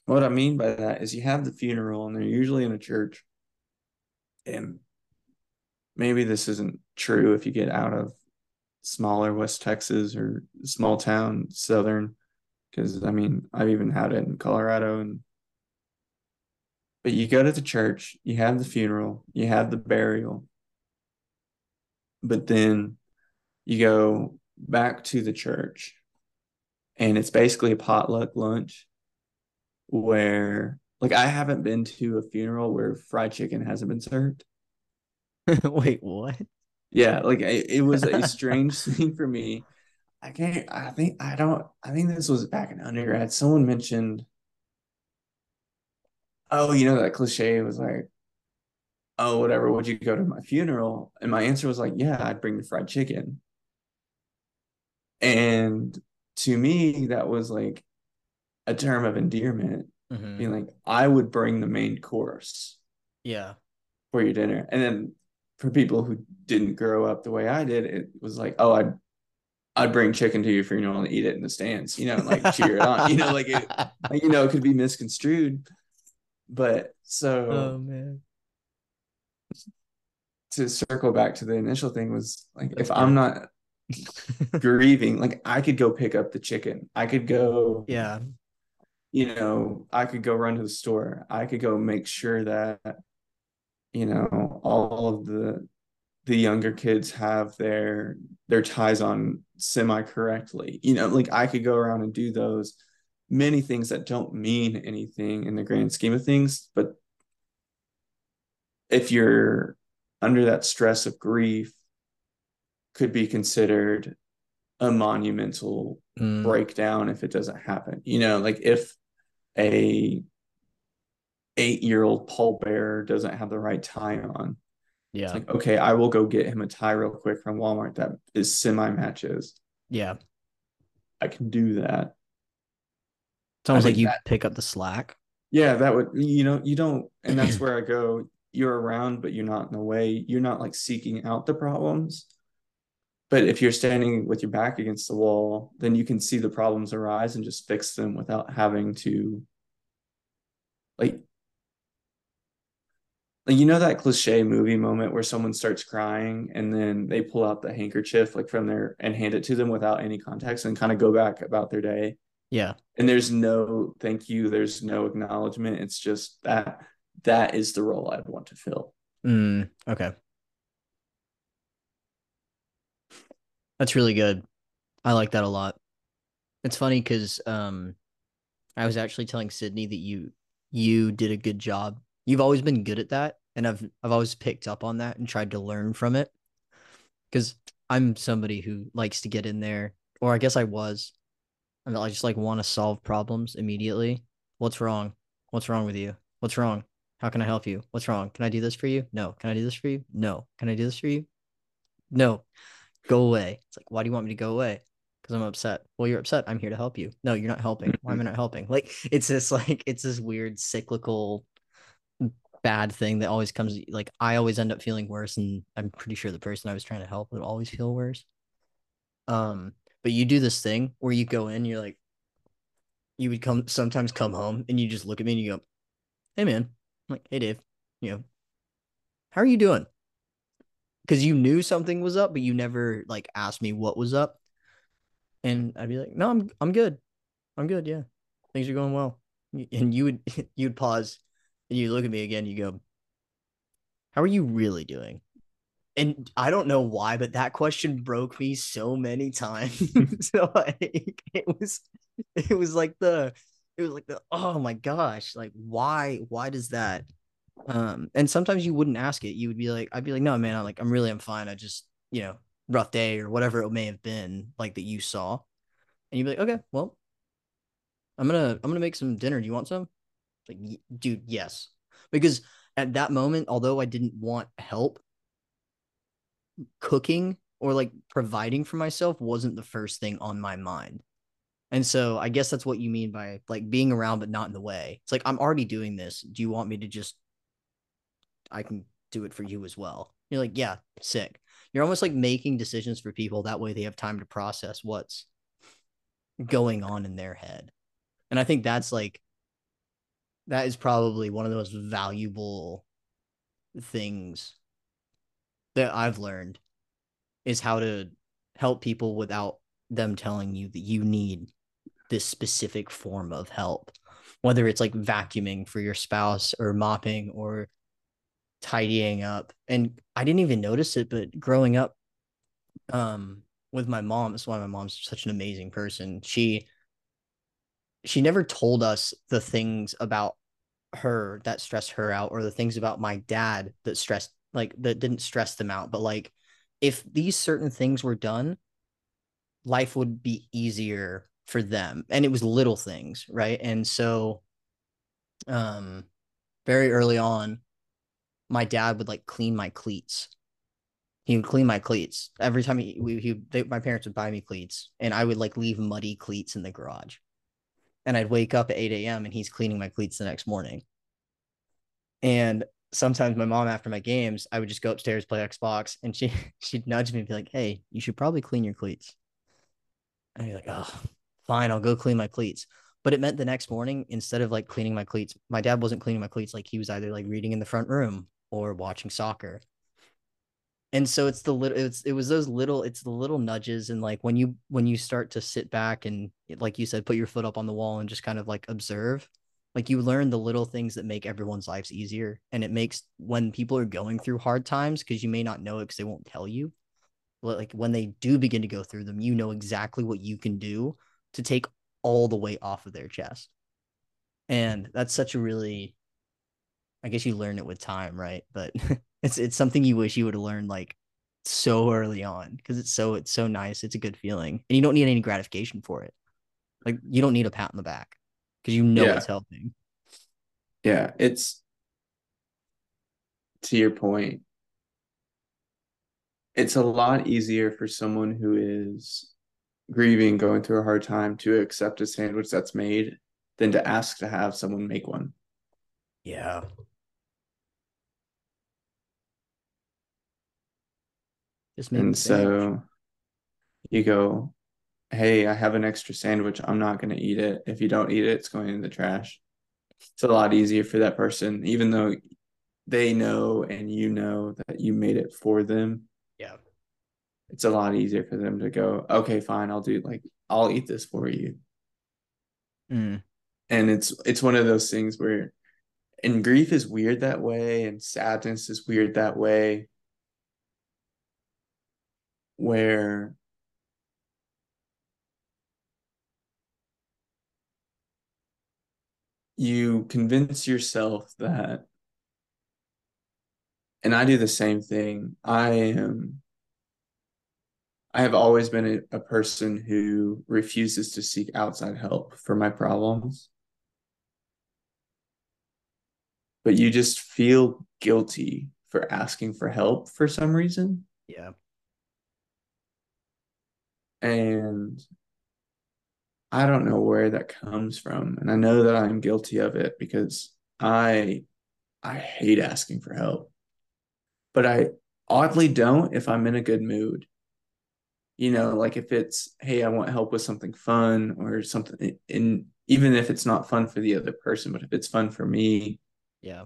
what I mean by that is you have the funeral and they're usually in a church. And maybe this isn't true if you get out of smaller West Texas or small town southern because I mean I've even had it in Colorado and but you go to the church, you have the funeral, you have the burial, but then you go back to the church and it's basically a potluck lunch where like I haven't been to a funeral where fried chicken hasn't been served. Wait, what? Yeah, like it, it was a strange thing for me. I can't I think I don't I think this was back in undergrad. Someone mentioned oh, you know that cliche was like, oh, whatever, would you go to my funeral? And my answer was like, yeah, I'd bring the fried chicken. And to me, that was like a term of endearment, Mhm. being like, I would bring the main course Yeah. for your dinner. And then for people who didn't grow up the way I did, it was like, oh, I'd I'd bring chicken to your funeral and eat it in the stands, you know, like cheer it on. You know, like it like, you know, it could be misconstrued. But so oh man. to circle back to the initial thing was like if I'm not grieving, like I could go pick up the chicken. I could go, yeah. you know, I could go run to the store. I could go make sure that, you know, all of the the younger kids have their their ties on semi correctly. You know, like I could go around and do those many things that don't mean anything in the grand scheme of things, but if you're under that stress of grief could be considered a monumental mm. breakdown if it doesn't happen. You know, like if a eight year old pallbearer doesn't have the right tie on. Yeah. It's like, okay, I will go get him a tie real quick from Walmart that is semi matches. Yeah. I can do that. It's almost like you that, pick up the slack. Yeah, that would you know, you don't and that's where I go, you're around, but you're not in the way. You're not like seeking out the problems. But if you're standing with your back against the wall, then you can see the problems arise and just fix them without having to like like you know that cliche movie moment where someone starts crying and then they pull out the handkerchief like from their and hand it to them without any context and kind of go back about their day? Yeah. And there's no thank you there's no acknowledgement. It's just that that is the role i'd want to fill. Mm, okay. That's really good. I like that a lot. It's funny because um i was actually telling sydney that you you did a good job You've always been good at that, and I've I've always picked up on that and tried to learn from it. Because I'm somebody who likes to get in there, or I guess I was. I, I just like want to solve problems immediately. What's wrong? What's wrong with you? What's wrong? How can I help you? What's wrong? Can I do this for you? No. Can I do this for you? No. Can I do this for you? No. Go away. It's like, why do you want me to go away? Because I'm upset. Well, you're upset. I'm here to help you. No, you're not helping. Why am I not helping? Like it's this like it's this weird cyclical bad thing that always comes like I always end up feeling worse and I'm pretty sure the person I was trying to help would always feel worse. Um but you do this thing where you go in you're like you would come sometimes come home and you just look at me and you go, "Hey man." I'm like, "Hey Dave, you know, how are you doing?" Cuz you knew something was up but you never like asked me what was up. And I'd be like, "No, I'm I'm good. I'm good, yeah. Things are going well." And you would you'd pause and you look at me again, you go, How are you really doing? And I don't know why, but that question broke me so many times. so like it was it was like the it was like the oh my gosh, like why why does that um and sometimes you wouldn't ask it. You would be like, I'd be like, no man, I'm like, I'm really I'm fine. I just, you know, rough day or whatever it may have been, like that you saw. And you'd be like, okay, well, I'm gonna I'm gonna make some dinner. Do you want some? Like, dude, yes. Because at that moment, although I didn't want help, cooking or like providing for myself wasn't the first thing on my mind. And so I guess that's what you mean by like being around but not in the way. It's like I'm already doing this. Do you want me to just I can do it for you as well. You're like, yeah, sick. You're almost like making decisions for people that way they have time to process what's going on in their head. And I think that's like that is probably one of the most valuable things that I've learned is how to help people without them telling you that you need this specific form of help whether it's like vacuuming for your spouse or mopping or tidying up. And i didn't even notice it but growing up um with my mom that's why my mom's such an amazing person. She she never told us the things about her that stressed her out or the things about my dad that stressed like that didn't stress them out. But like if these certain things were done life would be easier for them. And it was little things right? And so um very early on my dad would like clean my cleats. He would clean my cleats. Every time he, we, he they, my parents would buy me cleats and i would like leave muddy cleats in the garage and I'd wake up at 8 a.m. and he's cleaning my cleats the next morning. And sometimes my mom, after my games, I would just go upstairs, play Xbox, and she she'd nudge me and be like, Hey, you should probably clean your cleats. And I'd be like, Oh, fine, I'll go clean my cleats. But it meant the next morning, instead of like cleaning my cleats, my dad wasn't cleaning my cleats. Like he was either like reading in the front room or watching soccer and so it's the little it's it was those little it's the little nudges and like when you when you start to sit back and like you said put your foot up on the wall and just kind of like observe Like you learn the little things that make everyone's lives easier. And it makes when people are going through hard times, because you may not know it because they won't tell you. But like when they do begin to go through them, you know exactly what you can do to take all the weight off of their chest. And that's such a really I guess you learn it with time, right? But it's it's something you wish you would have learned like so early on because it's so it's so nice. It's a good feeling. And you don't need any gratification for it. Like you don't need a pat on the back because you know Yeah. it's helping. Yeah, it's to your point. It's a lot easier for someone who is grieving, going through a hard time to accept a sandwich that's made than to ask to have someone make one. Yeah. Just make And the so you go, Hey, I have an extra sandwich. I'm not going to eat it. If you don't eat it, it's going in the trash. It's a lot easier for that person, even though they know and you know that you made it for them. Yeah. It's a lot easier for them to go, okay, fine, I'll do like I'll eat this for you. Mm. And it's it's one of those things where and grief is weird that way and sadness is weird that way where you convince yourself that and I do the same thing. I am I have always been a, a person who refuses to seek outside help for my problems. But you just feel guilty for asking for help for some reason. Yeah. And I don't know where that comes from. And I know that I'm guilty of it because I I hate asking for help. But I oddly don't if I'm in a good mood. You know, like if it's, hey, I want help with something fun or something in even if it's not fun for the other person, but if it's fun for me. Yeah.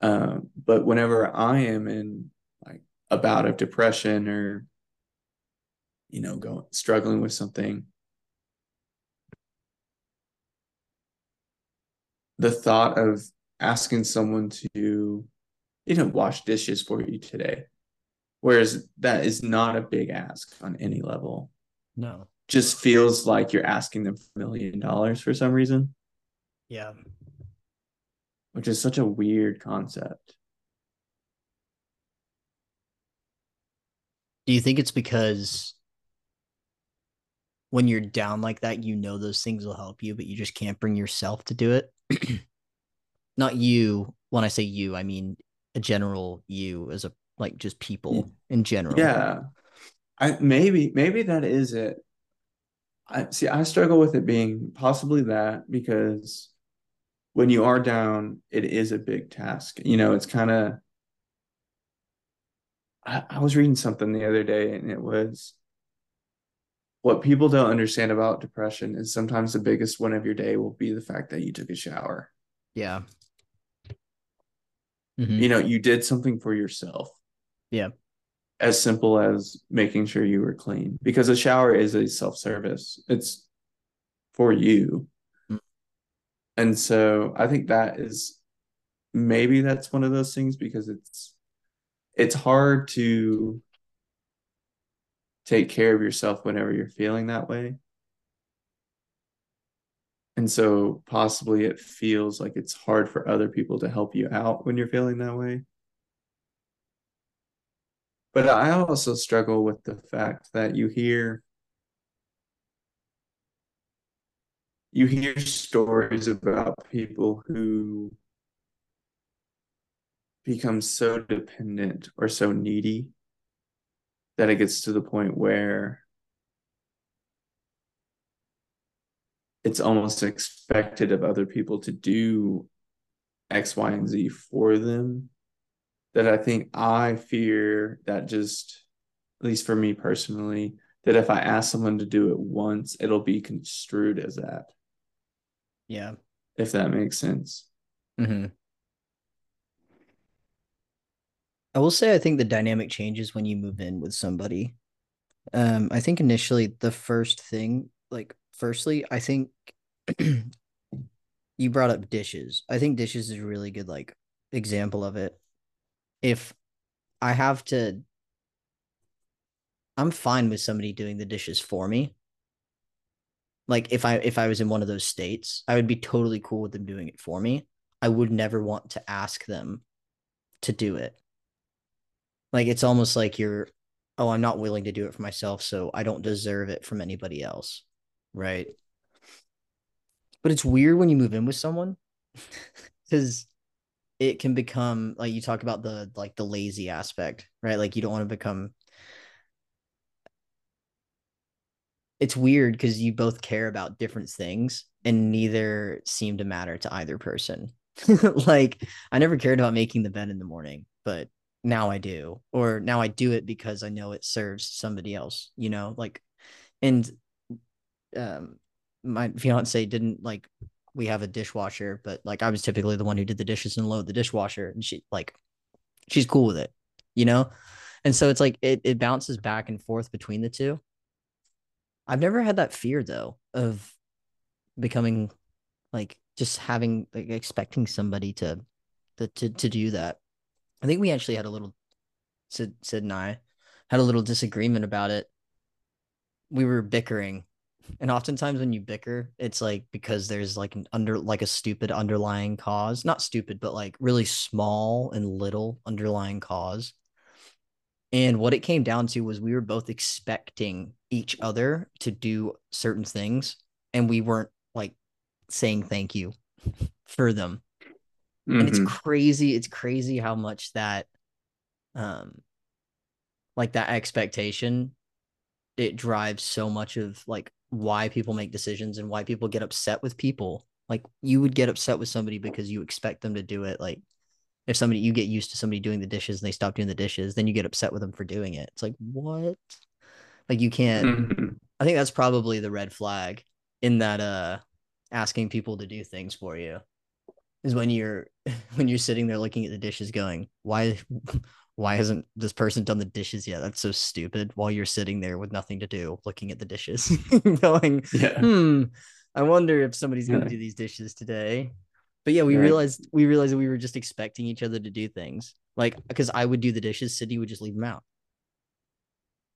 Um, but whenever I am in like a bout of depression or you know, going struggling with something, the thought of asking someone to, you know, wash dishes for you today, whereas that is not a big ask on any level, No. just feels like you're asking them for a million dollars for some reason, Yeah. which is such a weird concept. Do you think it's because when you're down like that, you know those things will help you, but you just can't bring yourself to do it? Not you. When I say you, I mean a general you as a like just people in general. Yeah. I maybe maybe that is it. I see I struggle with it being possibly that because when you are down, it is a big task. You know, it's kind of I, I was reading something the other day and it was what people don't understand about depression is sometimes the biggest win of your day will be the fact that you took a shower. Yeah. Mhm. You know, you did something for yourself. Yeah. As simple as making sure you were clean because a shower is a self-service. It's for you. Mm. And so I think that is maybe that's one of those things because it's it's hard to take care of yourself whenever you're feeling that way. And so possibly it feels like it's hard for other people to help you out when you're feeling that way. But I also struggle with the fact that you hear you hear stories about people who become so dependent or so needy that it gets to the point where it's almost expected of other people to do X, Y, and Z for them. That I think I fear that just, at least for me personally, that if I ask someone to do it once, it'll be construed as that, Yeah. if that makes sense. hmm I will say I think the dynamic changes when you move in with somebody. Um, I think initially the first thing, like firstly, I think you brought up dishes. I think dishes is a really good like example of it. If I have to I'm fine with somebody doing the dishes for me. Like if I if I was in one of those states, I would be totally cool with them doing it for me. I would never want to ask them to do it. Like it's almost like you're oh, I'm not willing to do it for myself, so I don't deserve it from anybody else. Right? But it's weird when you move in with someone cuz it can become like you talk about the like the lazy aspect, right? Like you don't want to become it's weird because you both care about different things and neither seem to matter to either person. like I never cared about making the bed in the morning, but now I do. Or now I do it because I know it serves somebody else, you know, like and um my fiance didn't like we have a dishwasher, but like I was typically the one who did the dishes and load the dishwasher and she like she's cool with it, you know? And so it's like it it bounces back and forth between the two I've never had that fear though of becoming like just having like expecting somebody to to to, to do that. I think we actually had a little Sid Sid and I had a little disagreement about it. We were bickering. And oftentimes when you bicker, it's like because there's like an under like a stupid underlying cause. Not stupid, but like really small and little underlying cause. And what it came down to was we were both expecting each other to do certain things and we weren't like saying thank you for them. Mm-hmm. And it's mm-hmm. crazy. It's crazy how much that um like that expectation it drives so much of like why people make decisions and why people get upset with people. Like you would get upset with somebody because you expect them to do it like if somebody you get used to somebody doing the dishes and they stop doing the dishes, then you get upset with them for doing it. It's like what? Like you can't. Mm-hmm. I think that's probably the red flag in that uh asking people to do things for you is when you're when you're sitting there looking at the dishes going why why hasn't this person done the dishes yet that's so stupid while you're sitting there with nothing to do looking at the dishes going yeah. hmm i wonder if somebody's going to yeah. do these dishes today but yeah, we right. realized we realized that we were just expecting each other to do things. Like because I would do the dishes, Sydney would just leave them out.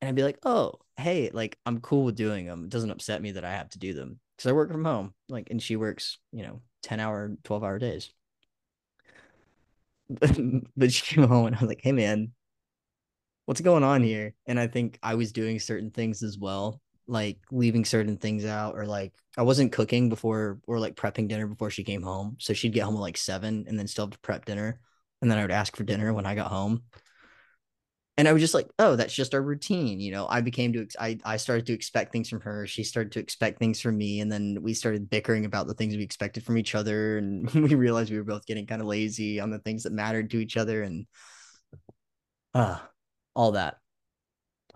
And I'd be like, "Oh, hey, like I'm cool with doing them. It doesn't upset me that I have to do them because I work from home. Like, and she works, you know, ten hour, twelve hour days. but she came home and I was like, "Hey, man, what's going on here?" And I think I was doing certain things as well like leaving certain things out or like I wasn't cooking before or like prepping dinner before she came home. So she'd get home at like seven and then still have to prep dinner. And then I would ask for dinner when I got home. And I was just like, oh, that's just our routine. You know, I became to, I, I started to expect things from her. She started to expect things from me. And then we started bickering about the things we expected from each other. And we realized we were both getting kind of lazy on the things that mattered to each other and uh, all that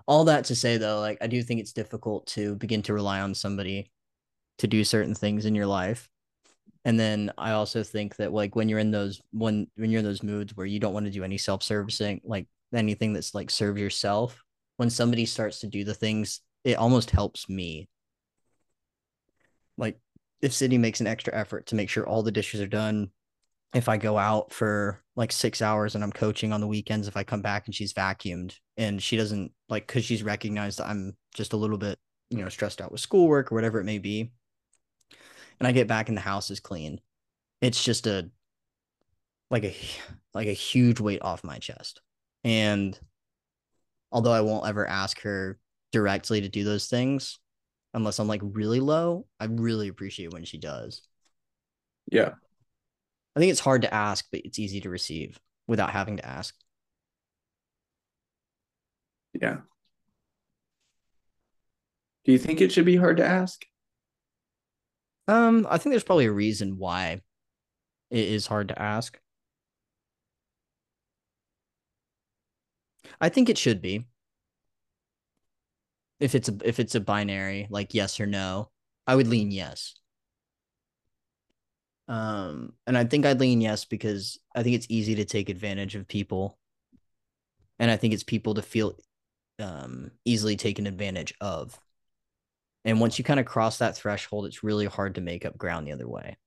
all that to say though, like I do think it's difficult to begin to rely on somebody to do certain things in your life. And then I also think that like when you're in those when when you're in those moods where you don't want to do any self-servicing, like anything that's like serve yourself, when somebody starts to do the things, it almost helps me. Like if Sydney makes an extra effort to make sure all the dishes are done, if I go out for like six hours and I'm coaching on the weekends, if I come back and she's vacuumed and she doesn't like, cause she's recognized that I'm just a little bit, you know, stressed out with schoolwork or whatever it may be. And I get back and the house is clean. It's just a, like a, like a huge weight off my chest. And although I won't ever ask her directly to do those things, unless I'm like really low, I really appreciate when she does. Yeah. I think it's hard to ask, but it's easy to receive without having to ask. Yeah. Do you think it should be hard to ask? Um, I think there's probably a reason why it is hard to ask. I think it should be. If it's a if it's a binary like yes or no, I would lean yes. Um, and I think I'd lean yes because I think it's easy to take advantage of people, and I think it's people to feel um, easily taken advantage of. And once you kind of cross that threshold, it's really hard to make up ground the other way.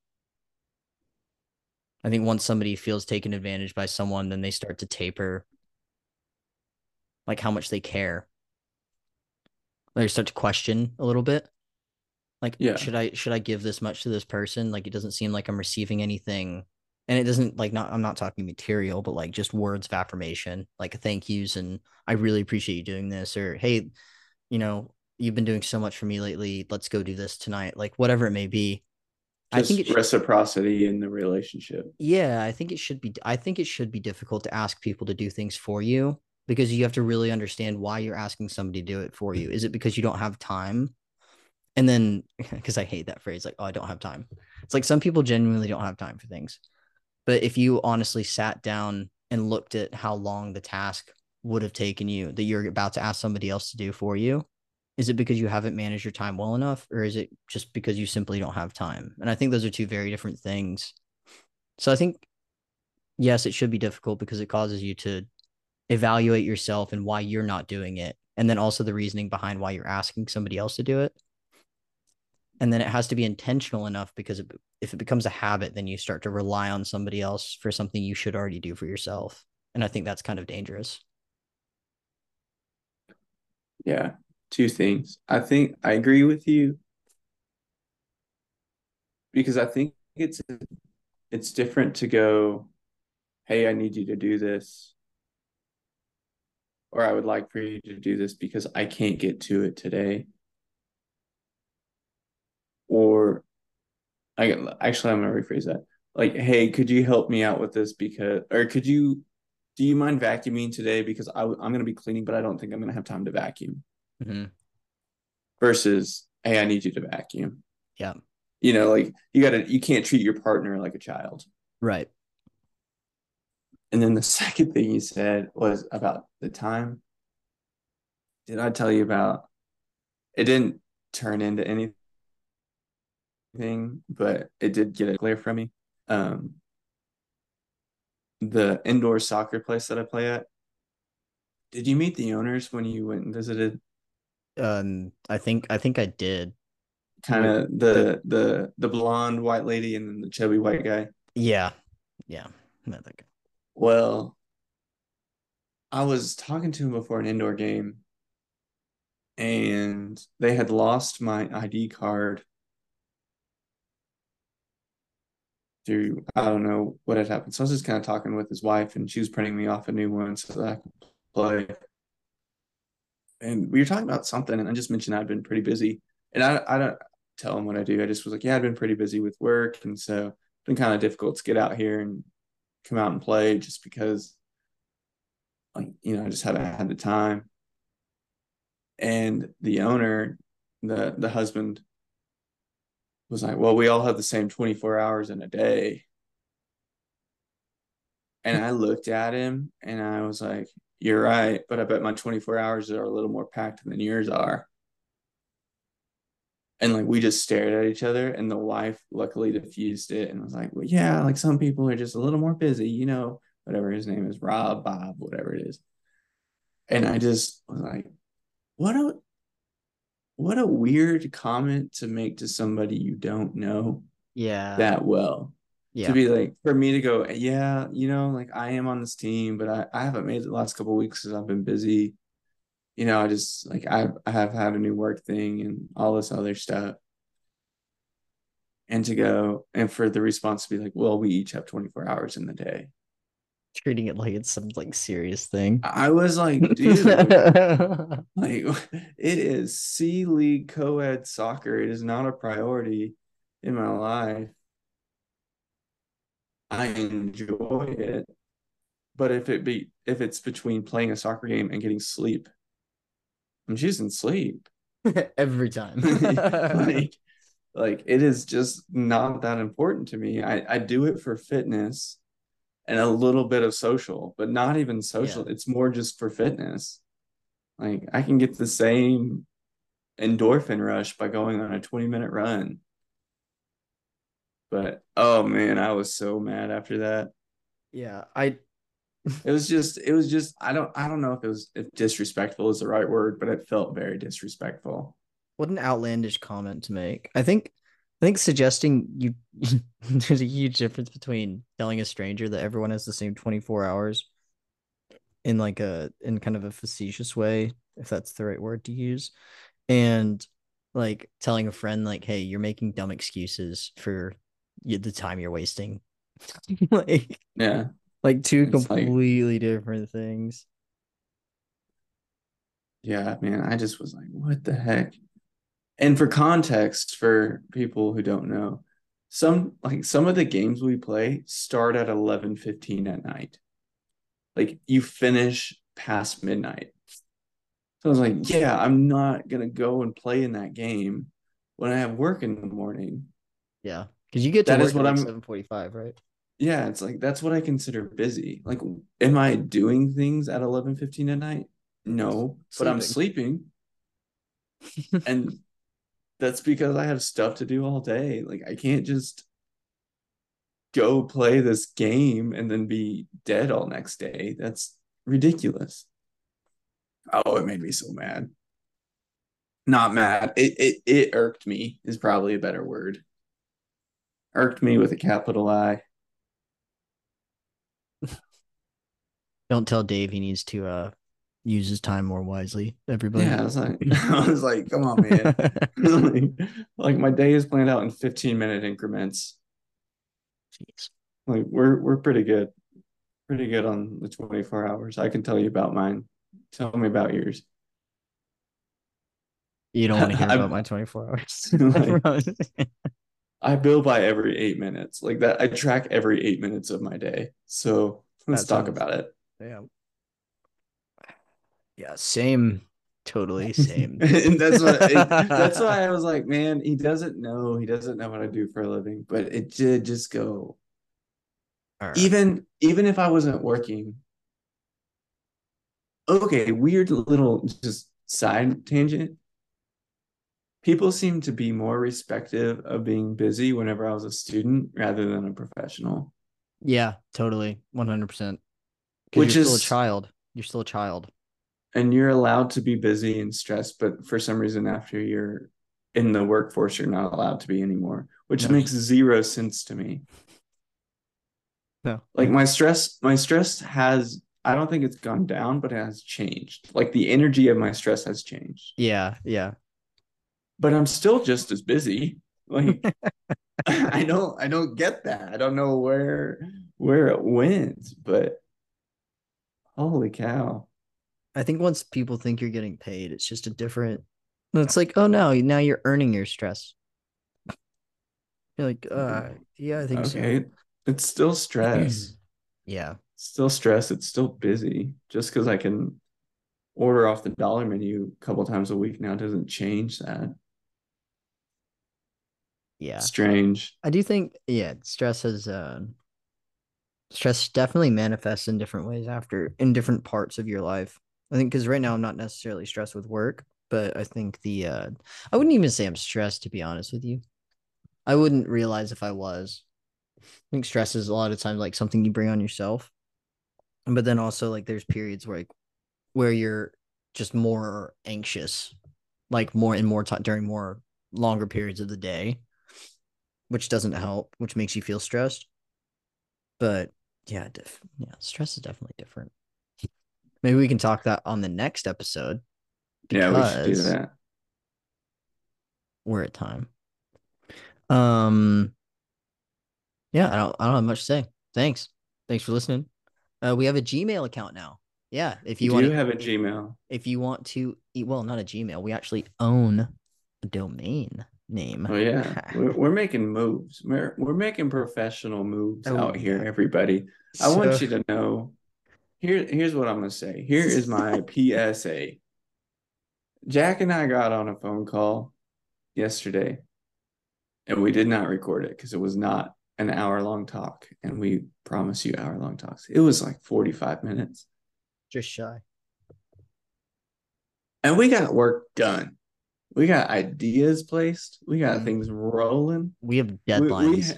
I think once somebody feels taken advantage by someone, then they start to taper like how much they care. They start to question a little bit. Like, Yeah. should I should I give this much to this person? Like it doesn't seem like I'm receiving anything. And it doesn't like not I'm not talking material, but like just words of affirmation, like thank yous and I really appreciate you doing this, or hey, you know, you've been doing so much for me lately. Let's go do this tonight. Like whatever it may be. I think it should, reciprocity in the relationship. yeah, I think it should be I think it should be difficult to ask people to do things for you because you have to really understand why you're asking somebody to do it for you. Is it because you don't have time? And then because I hate that phrase, like, oh, I don't have time. It's like some people genuinely don't have time for things. But if you honestly sat down and looked at how long the task would have taken you that you're about to ask somebody else to do for you, is it because you haven't managed your time well enough or is it just because you simply don't have time? And I think those are two very different things. So I think yes, it should be difficult because it causes you to evaluate yourself and why you're not doing it. And then also the reasoning behind why you're asking somebody else to do it. And then it has to be intentional enough because it, if it becomes a habit, then you start to rely on somebody else for something you should already do for yourself. And I think that's kind of dangerous. Yeah. Two things. I think I agree with you because I think it's it's different to go, hey, I need you to do this. Or I would like for you to do this because I can't get to it today. Or I actually I'm gonna rephrase that. Like, hey, could you help me out with this because or could you do you mind vacuuming today because I, I'm gonna be cleaning, but I don't think I'm gonna have time to vacuum. Mm-hmm. Versus, hey, I need you to vacuum. Yeah. You know, like you gotta you can't treat your partner like a child. Right. And then the second thing you said was about the time. Did I tell you about it didn't turn into anything, but it did get a glare from me. Um the indoor soccer place that I play at. Did you meet the owners when you went and visited? Um, I think I think I did. Kind of the the the blonde white lady and then the chubby white guy. Yeah. Yeah. I think. Well, I was talking to him before an indoor game, and they had lost my ID card through I don't know what had happened. So I was just kind of talking with his wife, and she was printing me off a new one so that I could play. And we were talking about something, and I just mentioned I'd been pretty busy, and I I don't tell him what I do. I just was like, yeah, I've been pretty busy with work, and so it's been kind of difficult to get out here and come out and play just because like you know I just haven't had the time. And the owner, the the husband was like, well, we all have the same 24 hours in a day. And I looked at him and I was like, you're right, but I bet my 24 hours are a little more packed than yours are. And like we just stared at each other, and the wife luckily diffused it and was like, Well, yeah, like some people are just a little more busy, you know, whatever his name is, Rob, Bob, whatever it is. And I just was like, what a what a weird comment to make to somebody you don't know Yeah. that well. yeah. To be like for me to go, yeah, you know, like I am on this team, but I, I haven't made it the last couple weeks because I've been busy. You know, I just like I I have had a new work thing and all this other stuff. And to go and for the response to be like, well, we each have 24 hours in the day. treating it like it's some like serious thing. I was like, dude, like it is C League co-ed soccer. It is not a priority in my life. I enjoy it. But if it be if it's between playing a soccer game and getting sleep, I'm choosing sleep. Every time. like, like it is just not that important to me. I, I do it for fitness and a little bit of social, but not even social. It's more just for fitness. Like I can get the same endorphin rush by going on a 20 minute run. But oh man, I was so mad after that. yeah, I It was just it was just I don't I don't know if it was if disrespectful is the right word, but it felt very disrespectful. what an outlandish comment to make. I think I think suggesting you there's a huge difference between telling a stranger that everyone has the same 24 hours in like a in kind of a facetious way, if that's the right word to use, and like telling a friend like, "Hey, you're making dumb excuses for the time you're wasting." like Yeah. Like two It's like- completely different things. Yeah, man, I just was like, what the heck? And for context, for people who don't know, some like some of the games we play start at 11 15 at night. Like you finish past midnight. So I was like, yeah, I'm not gonna go and play in that game when I have work in the morning. Yeah, because you get to That work is what at like I'm- 7:45, right? Yeah, it's like that's what I consider busy. Like, am I doing things at 11 15 at night? No, but I'm sleeping. and that's because I have stuff to do all day. Like I can't just go play this game and then be dead all next day. That's ridiculous. Oh, it made me so mad. Not mad. It it it irked me is probably a better word. Irked me with a capital I. Don't tell Dave he needs to uh use his time more wisely. Everybody. Yeah, I was like, I was like, come on, man. like, like my day is planned out in 15 minute increments. Jeez. Like we're we're pretty good. Pretty good on the 24 hours. I can tell you about mine. Tell me about yours. You don't want to hear about my 24 hours. Like- I bill by every eight minutes. Like that, I track every eight minutes of my day. So let's That talk sounds- about it. Yeah. Yeah, same. Totally same. that's what it, that's why I was like, man, he doesn't know. He doesn't know what I do for a living. But it did just go. Right. even even if I wasn't working. Okay, weird little just side tangent. People seem to be more respective of being busy whenever I was a student rather than a professional. Yeah, totally. 100%. Which you're still a child. You're still a child. And you're allowed to be busy and stressed, but for some reason after you're in the workforce, you're not allowed to be anymore, which No. makes zero sense to me. No. like my stress my stress has i don't think it's gone down but it has changed like the energy of my stress has changed Yeah, yeah. but i'm still just as busy like i don't i don't get that i don't know where where it went but holy cow. I think once people think you're getting paid, it's just a different. It's like, oh no, now you're earning your stress. You're like, uh, yeah, I think okay. It's still stress. Yeah, still stress. It's still busy. Just because i can order off the dollar menu a couple times a week now doesn't change that. Yeah. strange. I do think, yeah, stress has, uh, stress definitely manifests in different ways after in different parts of your life. I think because right now I'm not necessarily stressed with work, but I think the, uh, I wouldn't even say I'm stressed to be honest with you. I wouldn't realize if I was. I think stress is a lot of times like something you bring on yourself. But then also like there's periods where like where you're just more anxious, like more and more time during more longer periods of the day, which doesn't help, which makes you feel stressed. But yeah, def- yeah, stress is definitely different. Maybe we can talk that on the next episode. yeah we should do that. We're at time. Um yeah, I don't I don't have much to say. Thanks. Thanks for listening. Uh we have a Gmail account now. Yeah, if you you want do to, have a gmail if you want to well, not a Gmail. We actually own a domain name. Oh yeah, we're, we're making moves. We're we're making professional moves Oh, out here, everybody. I want you to know. Here, here's what I'm gonna say. Here is my PSA. Jack and I got on a phone call yesterday, and we did not record it because it was not an hour long talk, and we promise you hour long talks. It was like 45 minutes, just shy. and we got work done. We got ideas placed. We got Mhm. things rolling. We have We- deadlines.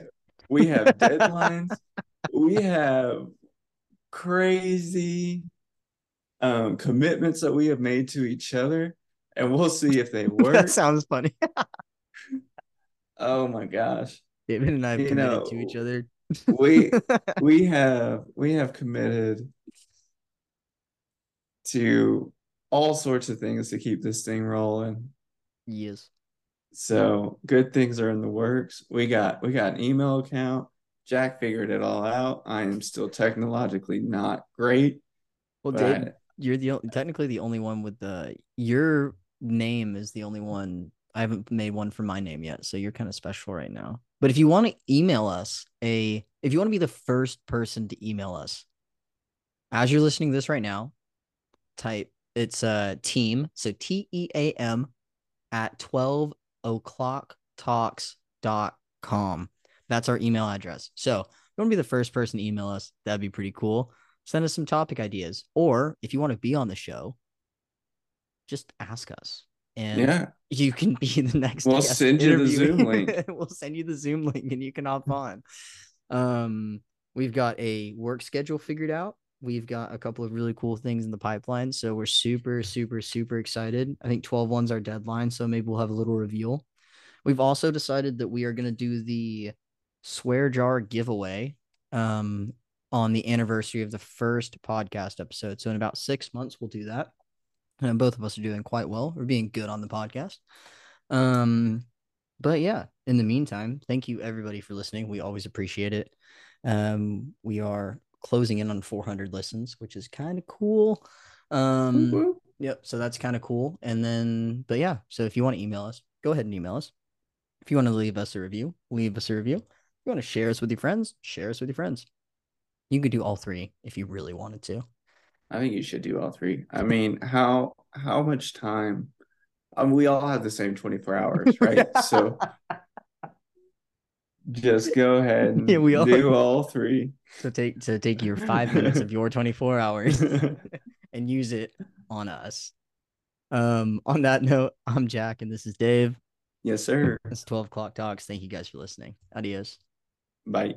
We, ha- we have deadlines. we have crazy um, commitments that we have made to each other, and we'll see if they work. that sounds funny. Oh my gosh. David and I have You committed know, to each other. we we have we have committed to all sorts of things to keep this thing rolling. Yes. So good things are in the works. We got we got an email account. Jack figured it all out. I am still technologically not great. Well, Dave, you're the technically the only one with the your name is the only one. I haven't made one for my name yet, so you're kind of special right now. But if you want to email us a, if you want to be the first person to email us, as you're listening to this right now, type it's a team, so T E A M at 12 o'clock talks.com. That's our email address. So if you want to be the first person to email us, that'd be pretty cool. Send us some topic ideas. Or if you want to be on the show, just ask us. And yeah, you can be the next. We'll send you the. Zoom link. we'll send you the Zoom link and you can hop on. Um, we've got a work schedule figured out. We've got a couple of really cool things in the pipeline. So we're super, super, super excited. I think 12 one's our deadline. So maybe we'll have a little reveal. We've also decided that we are going to do the swear jar giveaway um, on the anniversary of the first podcast episode. So in about six months, we'll do that. And both of us are doing quite well. We're being good on the podcast. Um, but yeah, in the meantime, thank you everybody for listening. We always appreciate it. Um, we are closing in on 400 listens, which is kind of cool. Um, whoop. Yep. So that's kind of cool. And then, but yeah. So if you want to email us, go ahead and email us. If you want to leave us a review, leave us a review. If you want to share us with your friends, share us with your friends. You could do all three if you really wanted to. I think you should do all three. I mean, how how much time? Um, we all have the same 24 hours, right? so just go ahead and Yeah, we all- do all three. So take to take your five minutes of your 24 hours and use it on us. Um, on that note, I'm Jack and this is Dave. yes, sir. It's 12 o'clock talks. Thank you guys for listening. Adios. Bye.